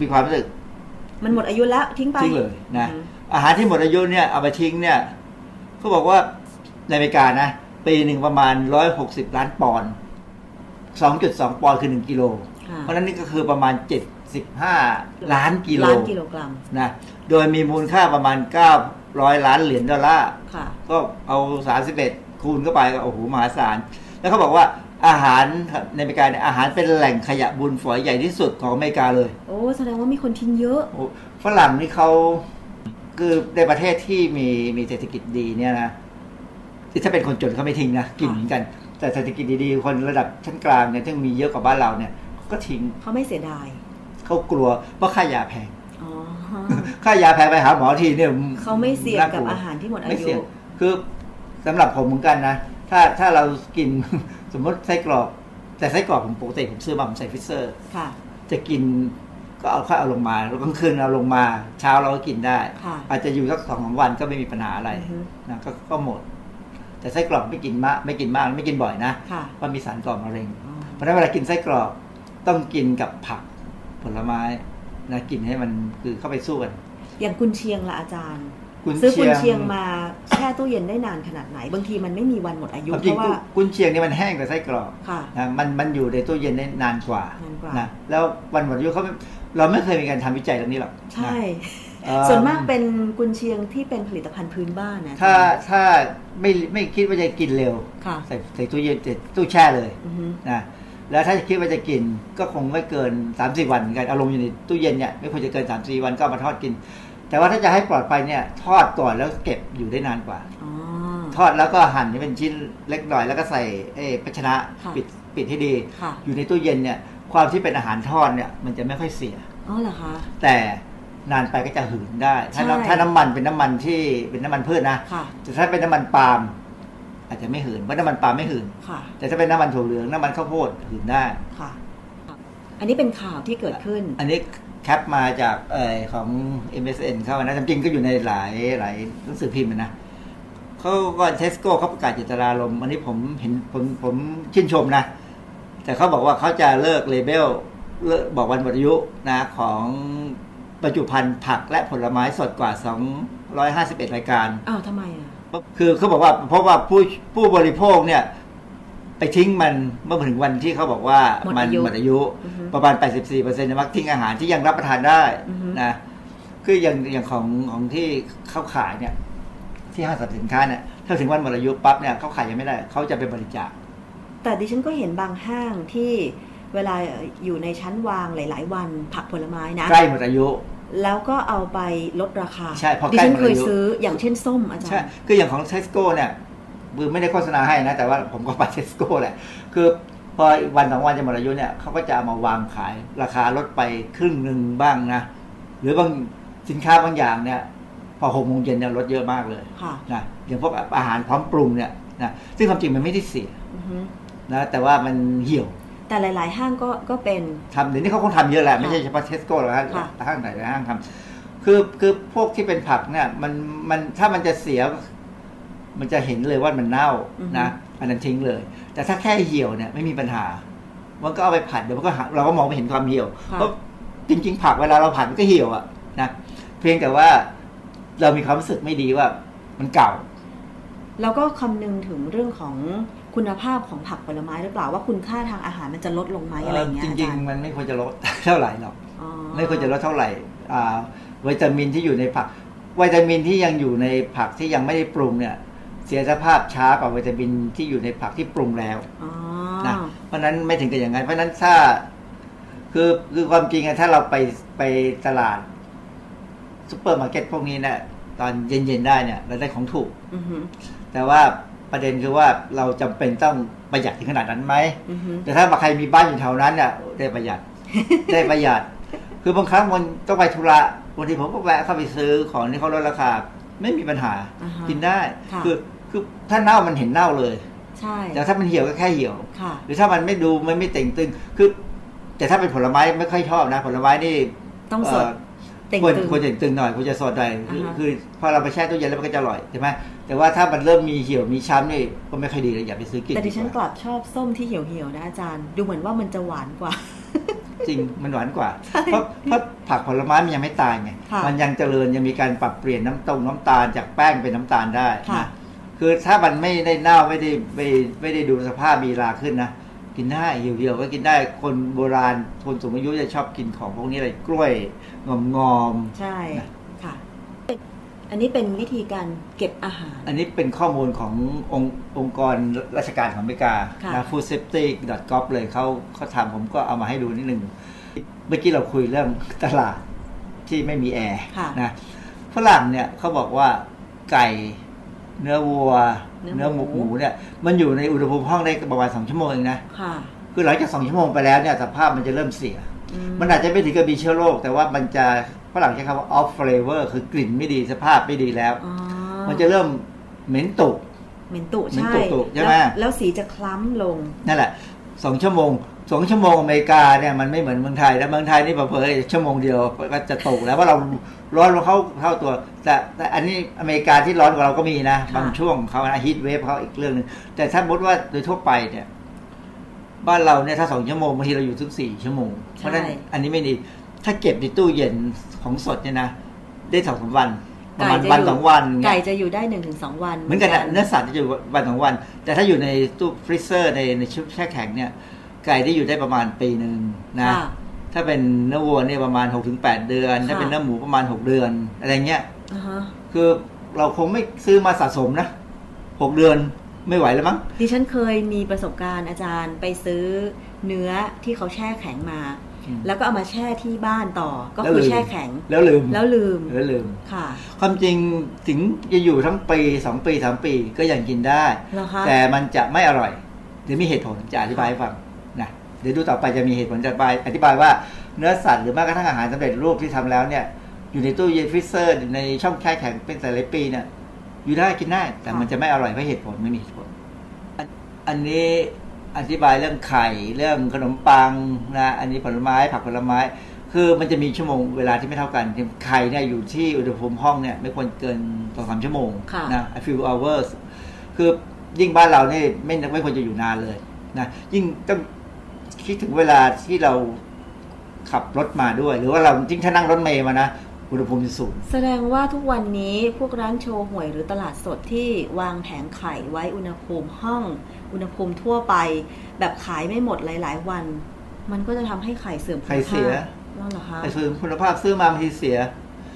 มีความรู้สึกมันหมดอายุแล้วทิ้งไปทิ้งเลยนะ อืมอาหารที่หมดอายุเนี่ยเอาไปทิ้งเนี่ยเขาบอกว่าในอเมริกานะปีหนึ่งประมาณร้อยหกสิบล้านปอนด์สองจุดสองปอนด์คือหนึ่งกิโลค่ะเพราะฉะนั้นนี่ก็คือประมาณเจ็ดสิบห้าล้านกิโลล้านกิโลกรัมนะโดยมีมูลค่าประมาณเก้าร้อยล้านเหรียญดอลลาร์ค่ะก็เอาสามสิบเอ็ดคูณเข้าไปก็โอ้โหมหาศาล แล้วเขาบอกว่าอาหารในอเมริกาเนี่ยอาหารเป็นแหล่งขยะบุญฝอยใหญ่ที่สุดของอเมริกาเลย โอ้แสดงว่ามีคนทิ้งเยอะโอ้ฝรั่งนี่เขา คือในประเทศที่มีมีเศรษฐกิจดีเนี่ยนะที่ถ้าเป็นคนจนเขาไม่ทิ้งนะกินเหมือนกัน แต่เศรษฐกิจดีๆ คนระดับชั้นกลางเนี่ยที่มีเยอะกว่าบ้านเราเนี่ยเขาก็ทิ้งเขาไม่เสียดายเขากลัวเพราะค่ายาแพงอ๋อค่ายาแพงไปหาหมอทีเนี่ยเขาไม่เสี่ยงกับน่ลัวอาหารที่หมดอาไม่ยุเสี่ยงคือสำหรับผมเหมือนกันนะถ้าถ้าเรากินสมมติไส้กรอกแต่ไส้กรอกผมปกติผมซื้อมาผมใส่ freezer ค่ะจะกิน ก็เอาค่อยเอาลงมาแล้วกลางคืนเอาลงมา เช้าเราก็กินได้ค่ะอาจจะอยู่สักสองสามวันก็ไม่มีปัญหาอะไรอือฮึนะก็ก็หมด แต่ไส้กรอกไม่กินมากไม่กินมากไม่กินบ่อยนะค่ะเพราะมีสารก่อมะเร็งอ๋อเพราะฉะนั้นเวลากินไส้กรอกต้องกินกับผักผลไม้นะกินให้มันคือเข้าไปสู้กันอย่างกุนเชียงละอาจารย์กุนซื้อกุนเชีเชียยงงมาแช่ตู้เย็นได้นานขนาดไหน บางทีมันไม่มีวันหมดอายุความเพจริงราะว่ากุนเชียงนี่มันแห้งกว่าไส้กรอกค่ะนะมันมันอยู่ในตู้เย็นได้นานกว่านานกว่านะแล้ววันหมดอายุเขาไม่ เราไม่เคยมีการทำวิจัยเรื่องนี้หรอกใช่นะเอ่อส่วนมากเป็นกุนเชียงที่เป็นผลิตภัณฑ์พื้นบ้านนะถ้าถ้าไม่ไม่คิดว่าจะกินเร็วค่ะใส่ใส่ตู้เย็นใส่ตู้แช่เลยอือฮึนะแล้วถ้าคิดว่าจะกินก็คงไม่เกิน3าสี่วันเหมือนกันเอารมณ์อยู่ในตู้เย็นเนี่ยไม่ควรจะเกิน3าสี่วันก็เอามาทอดกิน แต่ว่าถ้าจะให้ปลอดภัยเนี่ย ทอดก่อนแล้วเก็บอยู่ได้นานกว่าอ๋อทอดแล้วก็หั่นให้เป็นชิ้นเล็กหน่อยแล้วก็ใส่เอ้ภาชนะค่ะปิดปิดให้ดีค่ะอยู่ในตู้เย็นเนี่ย ความที่เป็นอาหารทอดเนี่ยมันจะไม่ค่อยเสีย อ๋อเหรอคะ แต่นานไปก็จะหืนได้ ถ้าใช่น้ำถ้าน้ำมันเป็นน้ำมันที่เป็นน้ำมันพืชนะค่ะ แต่ถ้าเป็นน้ำมันปาล์มอาจจะไม่หืนเพราะน้ำมันปาล์มไม่หืน ค่ะ แต่ถ้าเป็นน้ำมันถั่วเหลืองน้ำมันข้าวโพดหืนได้ ค่ะ อันนี้เป็นข่าวที่เกิดขึ้น อันนี้แคปมาจากเออของ MSN เข้ามานะจริงๆก็อยู่ในหลายหลายหนังสือพิมพ์นะเขาก็เทสโก้เขาประกาศเจตนารมณ์อันนี้ผมเห็นผมผมชื่นชมนะ แต่เขาบอกว่าเขาจะเลิกเลเบลเลิกบอกวันหมดอายุนะของบรรจุภัณฑ์ผักและผลไม้สดกว่า 251 รายการอ้าวทำไมอะ คือเขาบอกว่าเพราะว่าผู้ผู้บริโภคเนี่ย ไปทิ้งมันเมื่อถึงวันที่เขาบอกว่าหมดมัอายุหมดอายุอือฮึประมาณ 84เปอร์เซ็นต์มักทิ้งอาหารที่ยังรับประทานได้อือฮึนะคืออย่างอย่างของของที่เขาขายเนี่ย ที่ห้างสรรพสินค้าเนี่ยถ้าถึงวันหมดอายุปั๊บเนี่ยเขาขายยังไม่ได้เขาจะไปบริจาค แต่ดิฉันก็เห็นบางห้างที่เวลาอยู่ในชั้นวางหลาย ๆ วันผักผลไม้นะใกล้หมดอายุ แล้วก็เอาไปลดราคาใช่พอใกล้หมดอายุดิฉันเคยซื้ออย่างเช่นส้มอาจารย์ใช่คืออย่างของเทสโก้เนี่ยคือไม่ได้โฆษณาให้นะ แต่ว่าผมก็ไปเทสโก้แหละคือพอวันสองวันจะหมดอายุเนี่ยเขาก็จะเอามาวางขาย ราคาลดไปครึ่งหนึ่งบ้างนะ หรือบางสินค้าบางอย่างเนี่ย พอหกโมงเย็นเนี่ยลดเยอะมากเลยค่ะนะอย่างพวกอาหารพร้อมปรุงเนี่ยนะซึ่งความจริงมันไม่ได้เสีย อือฮึ นะแต่ว่ามันเหี่ยว แต่หลาย ๆ ห้างก็ก็เป็นทำเดี๋ยวนี้เขาคงทำเยอะแหละไม่ใช่เฉพาะเทสโก้หรอกฮะค่ะห้างไหนห้างทำคือคือพวกที่เป็นผักเนี่ยมันมันถ้ามันจะเสีย มันจะเห็นเลยว่ามันเน่านะอันนั้นทิ้งเลย แต่ถ้าแค่เหี่ยวเนี่ยไม่มีปัญหา มันก็เอาไปผัดเดี๋ยวมันก็หาเราก็มองไม่เห็นความเหี่ยวค่ะเพราะจริง ๆ ผักเวลาเราผัดมันก็เหี่ยวอะนะเพียงแต่ว่าเรามีความรู้สึกไม่ดีว่ามันเก่า แล้วก็คำนึงถึงเรื่องของ คุณภาพของผักผลไม้หรือเปล่าว่าคุณค่าทางอาหารมันจะลดลงไหมอะไรอย่างเงี้ยจอาริจางรย์ๆมันไม่ควรจะลดเท่าไหร่หรอกอ๋อไม่ควรจะลดเท่าไหร่อ่าวิตามินที่อยู่ในผักวิตามินที่ยังอยู่ในผักที่ยังไม่ได้ปรุงเนี่ย เสียสภาพช้ากว่าวิตามินที่อยู่ในผักที่ปรุงแล้วอ๋อนะเพราะฉะนั้นไม่ถึงกับอย่างนั้นเพราะฉะนั้นถ้าคือคือความจริงอะถ้าเราไปไปตลาดซุปเปอร์มาร์เก็ตพวกนี้เนี่ยตอนเย็นๆได้เนี่ย เราได้ของถูกอือฮึแต่ว่า ประเด็นคือว่าเราจำเป็นต้องประหยัดถึงขนาดนั้นไหมอือฮึแต่ถ้าใครมีบ้านอยู่แถวนั้นเนี่ยได้ประหยัดได้ประหยัด คือบางครั้งมันต้องไปธุระบางทีผมก็แวะเข้าไปซื้อของที่เขาลดราคา ไม่มีปัญหาอ่าฮะกินได้ค่ะคือคือถ้าเน่ามันเห็นเน่าเลยใช่แต่ถ้ามันเหี่ยวก็แค่เหี่ยวค่ะหรือถ้ามันไม่ดูมันไม่เต่งตึงคือ แต่ถ้าเป็นผลไม้ไม่ค่อยชอบนะ ผลไม้นี่ต้องสด เเต่งควรตึง ควรเต่งตึงหน่อยควรจะสดหน่อยคืออ่าฮะ คือพอเราไปแช่ตู้เย็นแล้วมันก็จะอร่อยใช่ไหมแต่ว่าถ้ามันเริ่มมีเหี่ยวมีช้ำนี่ก็ไม่ค่อยดีเลยอย่าไปซื้อกินแต่ดิฉันดีกกว่าลับชอบส้มที่เหี่ยวๆนะอาจารย์ ดูเหมือนว่ามันจะหวานกว่า จริงมันหวานกว่า เพราะเพราะผักผลไม้มันยังไม่ตายไงค่ะมันยังเจริญยังมีการปรับเปลี่ยนน้ำตรงน้ำตาลจากแป้งเป็นน้ำตาลได้ค่ะ นะคือถ้ามันไม่ได้เน่าไม่ได้ไม่ไม่ได้ดูสภาพมีราขึ้นนะ กินได้เหี่ยวๆก็กินได้คนโบราณคนสูงอายุจะชอบกินของพวกนี้อะไรกล้วยงอมงอมใช่ค่ะ อันนี้เป็นวิธีการเก็บอาหารๆอันนี้เป็นข้อมูลขององค์องค์กรราชการของอเมริกาค่ะนะ foodsafety.gov เลยเขาเขาทำผมก็เอามาให้ดูนิดหนึ่งเมื่อกี้เราคุยเรื่องตลาดที่ไม่มีแอร์ค่ะนะฝรั่งเนี่ยเขาบอกว่าไก่ เนื้อวัว เนื้เนื้ออหหมูมูหมูเนี่ยมันอยู่ในอุณหภูมิห้องได้ประมาณสองชั่วโมงเองนะค่ะคือหลังจากสองชั่วโมงไปแล้วเนี่ยสภาพมันจะเริ่มเสียอืมันอาจจะไม่ถึงกับมีเชื้อโรคแต่ว่ามันจะฝรั่งใช้คำว่า off flavor คือกลิ่นไม่ดีสภาพไม่ดีแล้วอ๋อมันจะเริ่มเหม็นตุเหม็นตุเหม็นใช่ตุตุใช่ไหมแล้วแล้วสีจะคล้ำลง นั่นแหละสองชั่วโมงสองชั่วโมงอเมริกาเนี่ยมันไม่เหมือนเมืองไทยแล้วเมืองไทยนี่เผลอๆชั่วโมงเดียวก็จะตกแล้วว่าเราร้อนเข้าเข้าตัว แต่แต่อันนี้อเมริกาที่ร้อนกว่าเราก็มีนะค่ะบางช่วงเขา heat wave เขาอีกเรื่องหนึ่งแต่ถ้าสมมติว่าโดยทั่วไปเนี่ย บ้านเราเนี่ยถ้าสองชั่วโมงบางทีเราอยู่ถึงสี่ชั่วโมงเพราะฉะนั้นอันนี้ไม่ดี ถ้าเก็บในตู้เย็นของสดเนี่ยนะได้สองสามวันประมาณไก่จะวันสองวันไก่เนี่ยจะอยู่ได้หนึ่งถึงสองวันเหมือนกันนะเนื้อสัตว์จะอยู่วันสองวัน แต่ถ้าอยู่ในตู้ freezer ในในชุดแช่แข็งเนี่ย ไก่ได้อยู่ได้ประมาณปีหนึ่งนะค่ะถ้าเป็นเนื้อวัวเนี่ยประมาณหกถึงแปดเดือน ถ้าค่ะเป็นเนื้อหมูประมาณหกเดือน อะไรเงี้ยอ่าฮะ คือเราคงไม่ซื้อมาสะสมนะหกเดือนไม่ไหวแล้วมั้งดิฉันเคยมีประสบการณ์อาจารย์ไปซื้อเนื้อที่เขาแช่แข็งมาอืมแล้วก็เอามาแช่ที่บ้านต่อ ก็แล้วคือลืมแช่แข็ง แล้วลืม แล้วลืมแล้วลืมค่ะ ความจริงถึงจะอยู่ทั้งปีสองปีสามปีก็ยังกินได้เหรอคะแต่มันจะไม่อร่อย เดี๋ยวมีเหตุผลจะอธิบายให้ฟังนะเดี๋ยวดูต่อไปจะมีเหตุผลจะอธิบายอธิบายว่าเนื้อสัตว์หรือแม้กระทั่งอาหารสำเร็จรูปที่ทำแล้วเนี่ย อยู่ในตู้เย็น freezer อยู่ในช่องแช่แข็งเป็นหลายๆปีเนี่ยอยู่ได้กินได้ แต่มันจะไม่อร่อยเพราะเหตุผลไม่มีเหตุผล อันนี้อธิบายเรื่องไข่เรื่องขนมปังนะอันนี้ผลไม้ผักผลไม้ คือมันจะมีชั่วโมงเวลาที่ไม่เท่ากันไข่เนี่ยอยู่ที่อุณหภูมิห้องเนี่ยไม่ควรเกินสองสามชั่วโมงค่ะนะ a few hours คือยิ่งบ้านเรานี่ไม่ไม่ควรจะอยู่นานเลยนะยิ่งต้องคิดถึงเวลาที่เราขับรถมาด้วย หรือว่าเรายิ่งถ้านั่งรถเมย์มานะ อุณหภูมิจะสูง แสดงว่าทุกวันนี้พวกร้านโชว์หวยหรือตลาดสดที่วางแผงไข่ไว้อุณหภูมิห้อง อุณหภูมิทั่วไป แบบขายไม่หมดหลาย ๆ วัน มันก็จะทำให้ไข่เสื่อมคุณไข่เสียภาพนั่นเหรอคะไอ้คือคุณภาพซื้อมาบางทีเสีย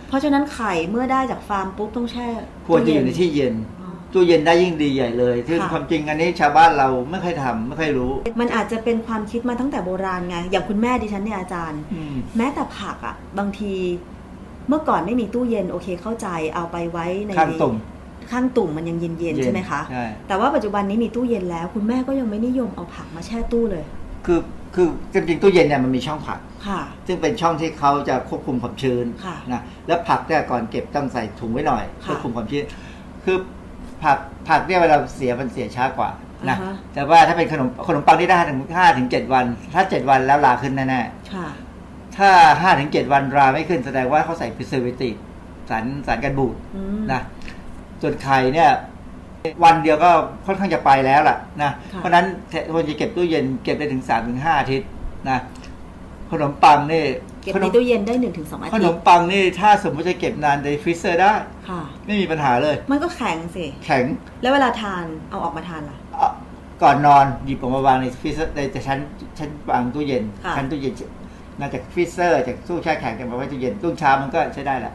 เพราะฉะนั้นไข่เมื่อได้จากฟาร์มปุ๊บต้องแช่ควรจะอยู่ในที่เย็นอ๋อตู้เย็นได้ยิ่งดีใหญ่เลยซึ่งค่ะความจริงอันนี้ชาวบ้านเราไม่ค่อยทำไม่ค่อยรู้ มันอาจจะเป็นความคิดมาตั้งแต่โบราณไง อย่างคุณแม่ดิฉันเนี่ยอาจารย์อืมแม้แต่ผักอะ่ะ บางที เมื่อก่อนไม่มีตู้เย็นโอเคเข้าใจเอาไปไว้ในข้างตุ่มข้างตุ่มมันยังเย็นๆใช่ไหมคะใช่แต่ว่าปัจจุบันนี้มีตู้เย็นแล้ว คุณแม่ก็ยังไม่นิยมเอาผักมาแช่ตู้เลย คือคือจริงๆตู้เย็นเนี่ยมันมีช่องผักค่ะซึ่งเป็นช่องที่เขาจะควบคุมความชื้นค่ะนะแล้วผักเนี่ยก่อนเก็บต้องใส่ถุงไว้หน่อยค่ะควบคุมความชื้น คือผักผักเนี่ยเวลาเสียมันเสียช้ากว่านะอ่าฮะแต่ว่าถ้าเป็นขนมขนมปังที่ได้ถึงห้าถึงเจ็ดวัน ถ้าเจ็ดวันแล้วลาขึ้นแน่ๆค่ะ ถ้าห้าถึงเจ็ดวันราไม่ขึ้นแสดงว่าเขาใส่ preservative สารสารกันบูดอืมนะส่วนไข่เนี่ย วันเดียวก็ค่อนข้างจะไปแล้วล่ะนะค่ะเพราะฉะนั้นควรจะเก็บตู้เย็นเก็บได้ถึงสามถึงห้าอาทิตย์นะขนมปังนี่เก็บขนในมตู้เย็นได้หนึ่งถึงสองอาขทินตมยขนมปังนี่ถ้าสมมติจะเก็บนานใน freezer ได้ค่ะไม่มีปัญหาเลย มันก็แข็งสิแข็ง แล้วเวลาทานเอาออกมาทานล่ะเอาก่อนนอนหยิบออกมาวางใน freezer ในชั้นชั้นวางตู้เย็นค่ะชั้นตู้เย็น น่าจาก freezer จากตู้แช่แข็งกันมาไว้ตู้เย็นตู้เช้ามันก็ใช้ได้แหละ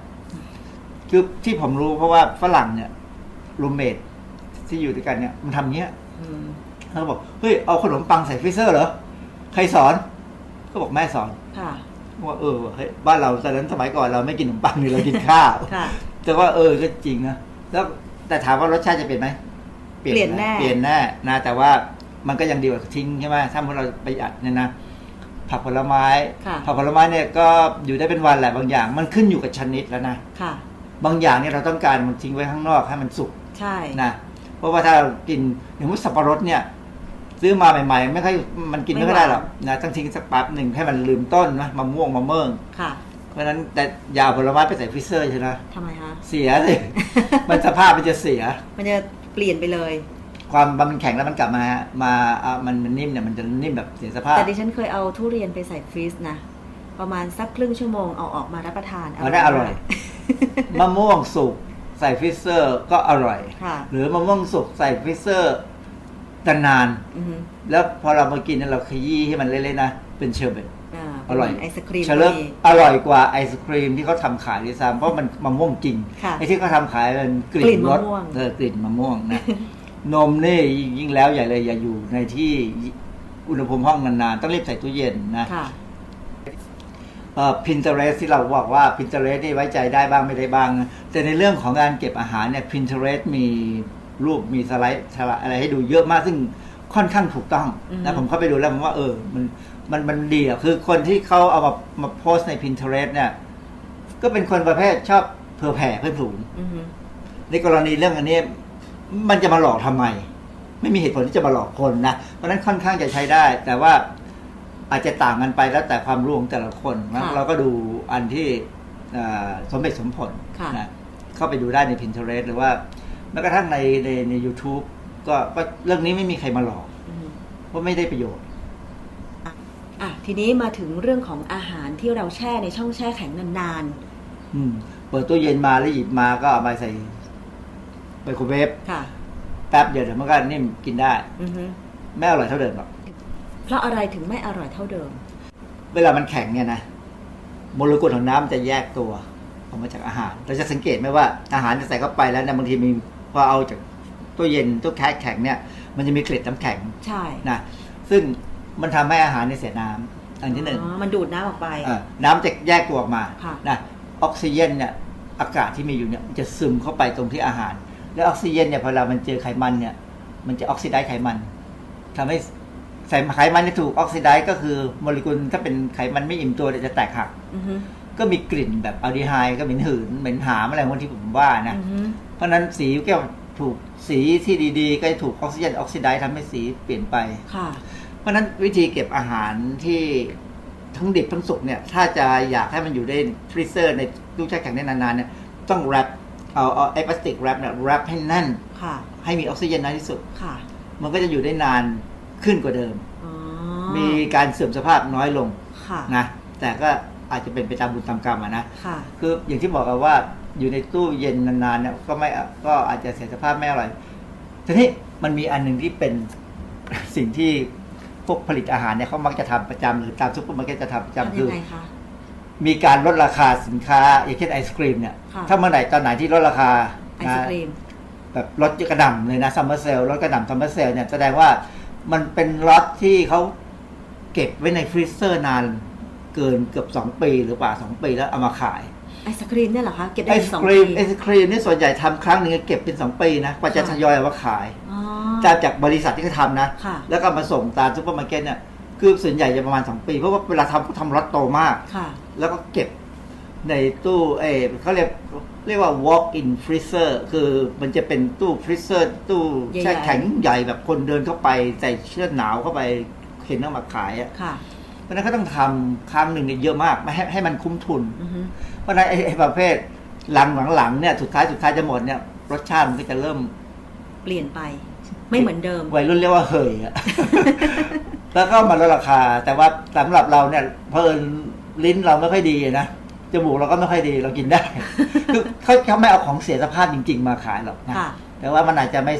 คือที่ผมรู้เพราะว่าฝรั่งเนี่ย roommate ที่อยู่ด้วยกันเนี่ย มันทำเงี้ยอืมเขาบอกเฮ้ยเอาขนมปังใส่ freezer เหรอใครสอน ก็บอกแม่สอนค่ะว่าเออเฮ้ยบ้านเราตอนนั้นสมัยก่อนเราไม่กินขนมปังนี่เรากินข้าวค่ะแต่ว่าเออก็จริงนะแล้วแต่ถามว่ารสชาติจะเปลี่ยนไหมเปลี่ยนแน่เปลี่ยนแน่นะแต่ว่ามันก็ยังดีกว่าทิ้งใช่ไหมถ้าเราประหยัดเนี่ยนะ ผักผลไม้ค่ะผักผลไม้เนี่ยก็อยู่ได้เป็นวันแหละบางอย่าง มันขึ้นอยู่กับชนิดแล้วนะค่ะ บางอย่างเนี่ยเราต้องการมันทิ้งไว้ข้างนอกให้มันสุกใช่นะเพราะว่าถ้าเรากินอย่างว่าสับปะรดเนี่ย ซื้อมาใหม่ ๆ ไม่ค่อยมันกินไม่ค่อยได้หรอกนะต้องทิ้งสักแป๊บหนึ่งให้มันลืมต้นนะมะม่วงมะเมืองค่ะเพราะฉะนั้นแต่อยาเอาผลไม้ไปใส่ฟรีเซอร์ใช่ไหมทำไมคะ เสียสิ มันสภาพมันจะเสีย มันจะเปลี่ยนไปเลย ความมันแข็งแล้วมันกลับมามาอะมันมันนิ่มเนี่ยมันจะนิ่มแบบเสียสภาพแต่ดิดิฉันเคยเอาทุเรียนไปใส่ freeze นะ ประมาณสักครึ่งชั่วโมงเอาออกมารับประทานเอาได้อร่อย มะม่วงสุกใส่ freezer ก็อร่อย ค่ะหรือมะม่วงสุกใส่ freezer นาน อือฮึๆแล้วพอเรามากินเนี่ยเราขยี้ให้มันเละๆนะเป็นเชอร์เบตอร่อยเป็นไอศครีมเชลเลอก็มีอร่อยกว่าไอศครีมที่เขาทำขายด้วยซ้ำเพราะมันมะม่วงจริงค่ะไอที่เขาทำขายเป็นกกลิ่นมะม่วงเออกลิ่นมะม่วงนะ นมนี่ยิ่งแล้วใหญ่เลยอย่าอยู่ในที่อุณหภูมิห้องนานๆ ต้องรีบใส่ตู้เย็นนะค่ะเอ่อ Pinterest ที่เราบอกว่า Pinterest นี่ไว้ใจได้บ้างไม่ได้บ้างนะแต่ในเรื่องของการเก็บอาหารเนี่ย Pinterest มีรูปมีสไลด์สไลด์อะไรให้ดูเยอะมากซึ่งค่อนข้างถูกต้องอือฮึนะผมเข้าไปดูแล้วผมว่าเออ มันมันมันดีอะคือคนที่เขาเอามามาโพสต์ใน Pinterest เนี่ย ก็เป็นคนประเภทชอบเผื่อแผ่เพื่อนฝูงอือฮึในกรณีเรื่องอันนี้ มันจะมาหลอกทำไม ไม่มีเหตุผลที่จะมาหลอกคนนะ เพราะฉะนั้นค่อนข้างจะใช้ได้ แต่ว่าอาจจะต่างกันไปแล้วแต่ความรู้ของแต่ละคนนะค่ะเราก็ดูอันที่เอ่อสมเหตุสมผลค่ะนะเข้าไปดูได้ใน Pinterest หรือว่าแม้กระทั่งในในใน u t u b e ก็ก็เรื่องนี้ไม่มีใครมาหลอกอือฮึเพราะไม่ได้ประโยชน์อะทีนี้มาถึงเรื่องของอาหารที่เราแช่ในช่องแช่แข็งนานอืมเปิดตู้เย็นมาแล้วหยิบมาก็เอามาใส่ ไมโครเวฟๆค่ะ แป๊บเดียวเดี๋ยวมันก็นิ่มกินได้อือฮึไม่อร่อยเท่าเดิมหรอกเพราะอะไรถึงไม่อร่อยเท่าเดิม เวลามันแข็งเนี่ยนะโมเลกุลของน้ำจะแยกตัวออกมาจากอาหาร เราจะสังเกตไหมว่าอาหารที่ใส่เข้าไปแล้วเนี่ยบางทีมีพอเอาจากตู้เย็นตู้แช่แข็งเนี่ย มันจะมีเกล็ดน้ำแข็งใช่นะซึ่งมันทำให้อาหารเนี่ยเสียน้ำอันที่หนึ่ง อ๋อมันดูดน้ำออกไป เออน้ำจะแยกตัวออกมาค่ะ นะออกซิเจนเนี่ยอากาศที่มีอยู่เนี่ยมันจะซึมเข้าไปตรงที่อาหาร แล้วออกซิเจนเนี่ยพอเรามันเจอไขมันเนี่ย มันจะออกซิไดซ์ไขมันทำให้ใส่ไขมันจะถูกออกซิไดซ์ก็คือโมเลกุลถ้าเป็นไขมันไม่อิ่มตัวเนี่ยจะแตกหักอือฮึก็มีกลิ่นแบบอัลดีไฮด์ก็เหม็นหืนเหม็นหามอะไรพวกที่ผมว่านะอือฮึเพราะฉะนั้นสีแก้วถูกสีที่ดีๆ ก็จะถูกออกซิเจน oxidize ทำให้สีเปลี่ยนไปค่ะ เพราะฉะนั้นวิธีเก็บอาหารที่ทั้งดิบทั้งสุกเนี่ย ถ้าจะอยากให้มันอยู่ใน freezer ในตู้แช่แข็งได้นานๆเนี่ยต้อง wrap เอาเอาไอ้พลาสติก wrap เนี่ย wrap ให้แน่นค่ะให้มีออกซิเจนน้อยที่สุดค่ะมันก็จะอยู่ได้นานขึ้นกว่าเดิมอ๋อมีการเสื่อมสภาพน้อยลงค่ะนะแต่ก็อาจจะเป็นไปตามบุญตามกรรมอะนะค่ะคืออย่างที่บอกกันว่าอยู่ในตู้เย็นนานๆเนี่ยก็ไม่ก็อาจจะเสียสภาพไม่อร่อยทีนี้มันมีอันหนึ่งที่เป็นสิ่งที่พวกผลิตอาหารเนี่ยเขามักจะทำประจำหรือตามซุปเปอร์มาร์เก็ตจะทำประจำทำคืยัองไงคะ คือ มีการลดราคาสินค้า อย่างเช่นไอศครีมเนี่ย ค่ะ ถ้าเมื่อไหร่ตอนไหนที่ลดราคาไอศครีม แบบลดกระหน่ำเลยนะ summer sale ลดกระหน่ำ summer sale เนี่ยแสดงว่ามันเป็นล็อตที่เขาเก็บไว้ใน freezer นานเกินเกือบสองปีหรือเปล่าสองปีแล้วเอามาขายไอศครีมเนี่ยเหรอคะ เก็บไอได้ศสองคปีรีมไอศครีมนี่ส่วนใหญ่ทำครั้งหนึ่งเก็บเป็นสองปีนะกว่าจะค่ะทยอยเอามาขายอ๋อ จากจากบริษัทที่เขาทำนะ ค่ะ แล้วก็มาส่งตามซุปเปอร์มาร์เก็ตเนี่ย คือส่วนใหญ่จะประมาณสองปี เพราะว่าเวลาทำเขาทำล็อตโตมากค่ะแล้วก็เก็บในตู้เออเขาเรียกเรียกว่า walk in freezer คือมันจะเป็นตู้ freezer ตู้ใหญ่ๆแช่แข็งใหญ่แบบคนเดินเข้าไป ใส่เชือกหนาวเข้าไปเข็นเอามาขายอะค่ะเพราะฉะนั้นก็ต้องทำครั้งหนึ่งเนี่ยเยอะมากไม่ให้ให้มันคุ้มทุนอือฮึเพราะฉะนั้นไอ้ไอ้ประเภทหลังหลังๆเนี่ยสุดท้ายสุดท้ายจะหมดเนี่ยรสชาติมันก็จะเริ่มเปลี่ยนไป ไม่เหมือนเดิมวัยรุ่นเรียกว่าเฮยอะ แล้วก็มาลดราคา แต่ว่าสำหรับเราเนี่ยเพลินลิ้นเราไม่ค่อยดีนะจมูกเราก็ไม่ค่อยดีเรากินได้ คือเขาเขาไม่เอาของเสียสภาพจริง ๆ มาขายหรอกนะค่ะแต่ว่ามันอาจจะไม่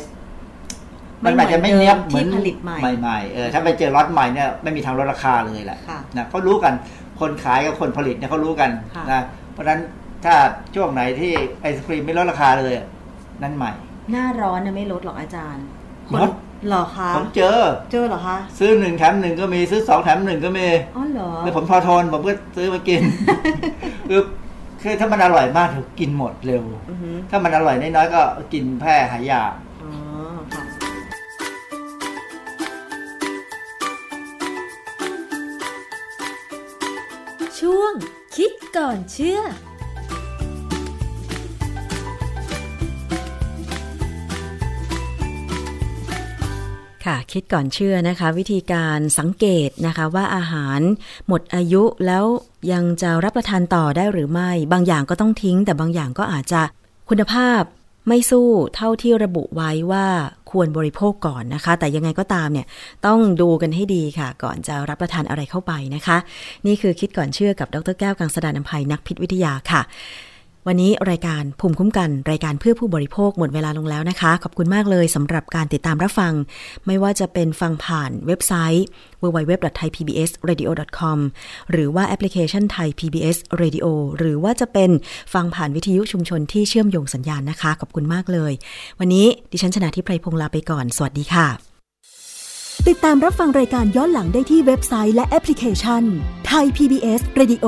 ไม่ มันอาจจะไม่เนี้ยบเหมือนเดิมที่ผลิตใหม่ใหม่ๆเออถ้าไปเจอล็อตใหม่เนี่ยไม่มีทางลดราคาเลยแหละค่ะนะเขารู้กันคนขายกับคนผลิตเนี่ยเขารู้กันค่ะนะเพราะฉะนั้นถ้าช่วงไหนที่ไอศครีมไม่ลดราคาเลยอะนั่นใหม่ หน้าร้อนนะไม่ลดหรอกอาจารย์ลดเหรอคะผมเจอ เจอเหรอคะซื้อหนึ่งแถมหนึ่งก็มีซื้อสองแถมหนึ่งก็มีอ๋อเหรอแล้วผมพอทนผมก็ซื้อมากินคือคือถ้ามันอร่อยมากถือกินหมดเร็วอือฮึถ้ามันอร่อยน้อยๆก็กินแพร่หายากอ๋อค่ะช่วงคิดก่อนเชื่อ ค่ะคิดก่อนเชื่อนะคะ วิธีการสังเกตนะคะว่าอาหารหมดอายุแล้วยังจะรับประทานต่อได้หรือไม่ บางอย่างก็ต้องทิ้ง แต่บางอย่างก็อาจจะคุณภาพไม่สู้เท่าที่ระบุไว้ว่าควรบริโภคก่อนนะคะ แต่ยังไงก็ตามเนี่ยต้องดูกันให้ดีค่ะ ก่อนจะรับประทานอะไรเข้าไปนะคะ นี่คือคิดก่อนเชื่อกับดรแก้วกังสดานนภัยนักพิษวิทยาค่ะ วันนี้รายการภูมิคุ้มกัน รายการเพื่อผู้บริโภคหมดเวลาลงแล้วนะคะ ขอบคุณมากเลยสำหรับการติดตามรับฟัง ไม่ว่าจะเป็นฟังผ่านเว็บไซต์ www.thaipbsradio.com หรือว่าแอปพลิเคชันไทย PBS Radio หรือว่าจะเป็นฟังผ่านวิทยุชุมชนที่เชื่อมโยงสัญญาณนะคะ ขอบคุณมากเลย วันนี้ดิฉันชนะทิพไพรพงศ์ลาไปก่อน สวัสดีค่ะ ติดตามรับฟังรายการย้อนหลังได้ที่เว็บไซต์และแอปพลิเคชันไทย PBS Radio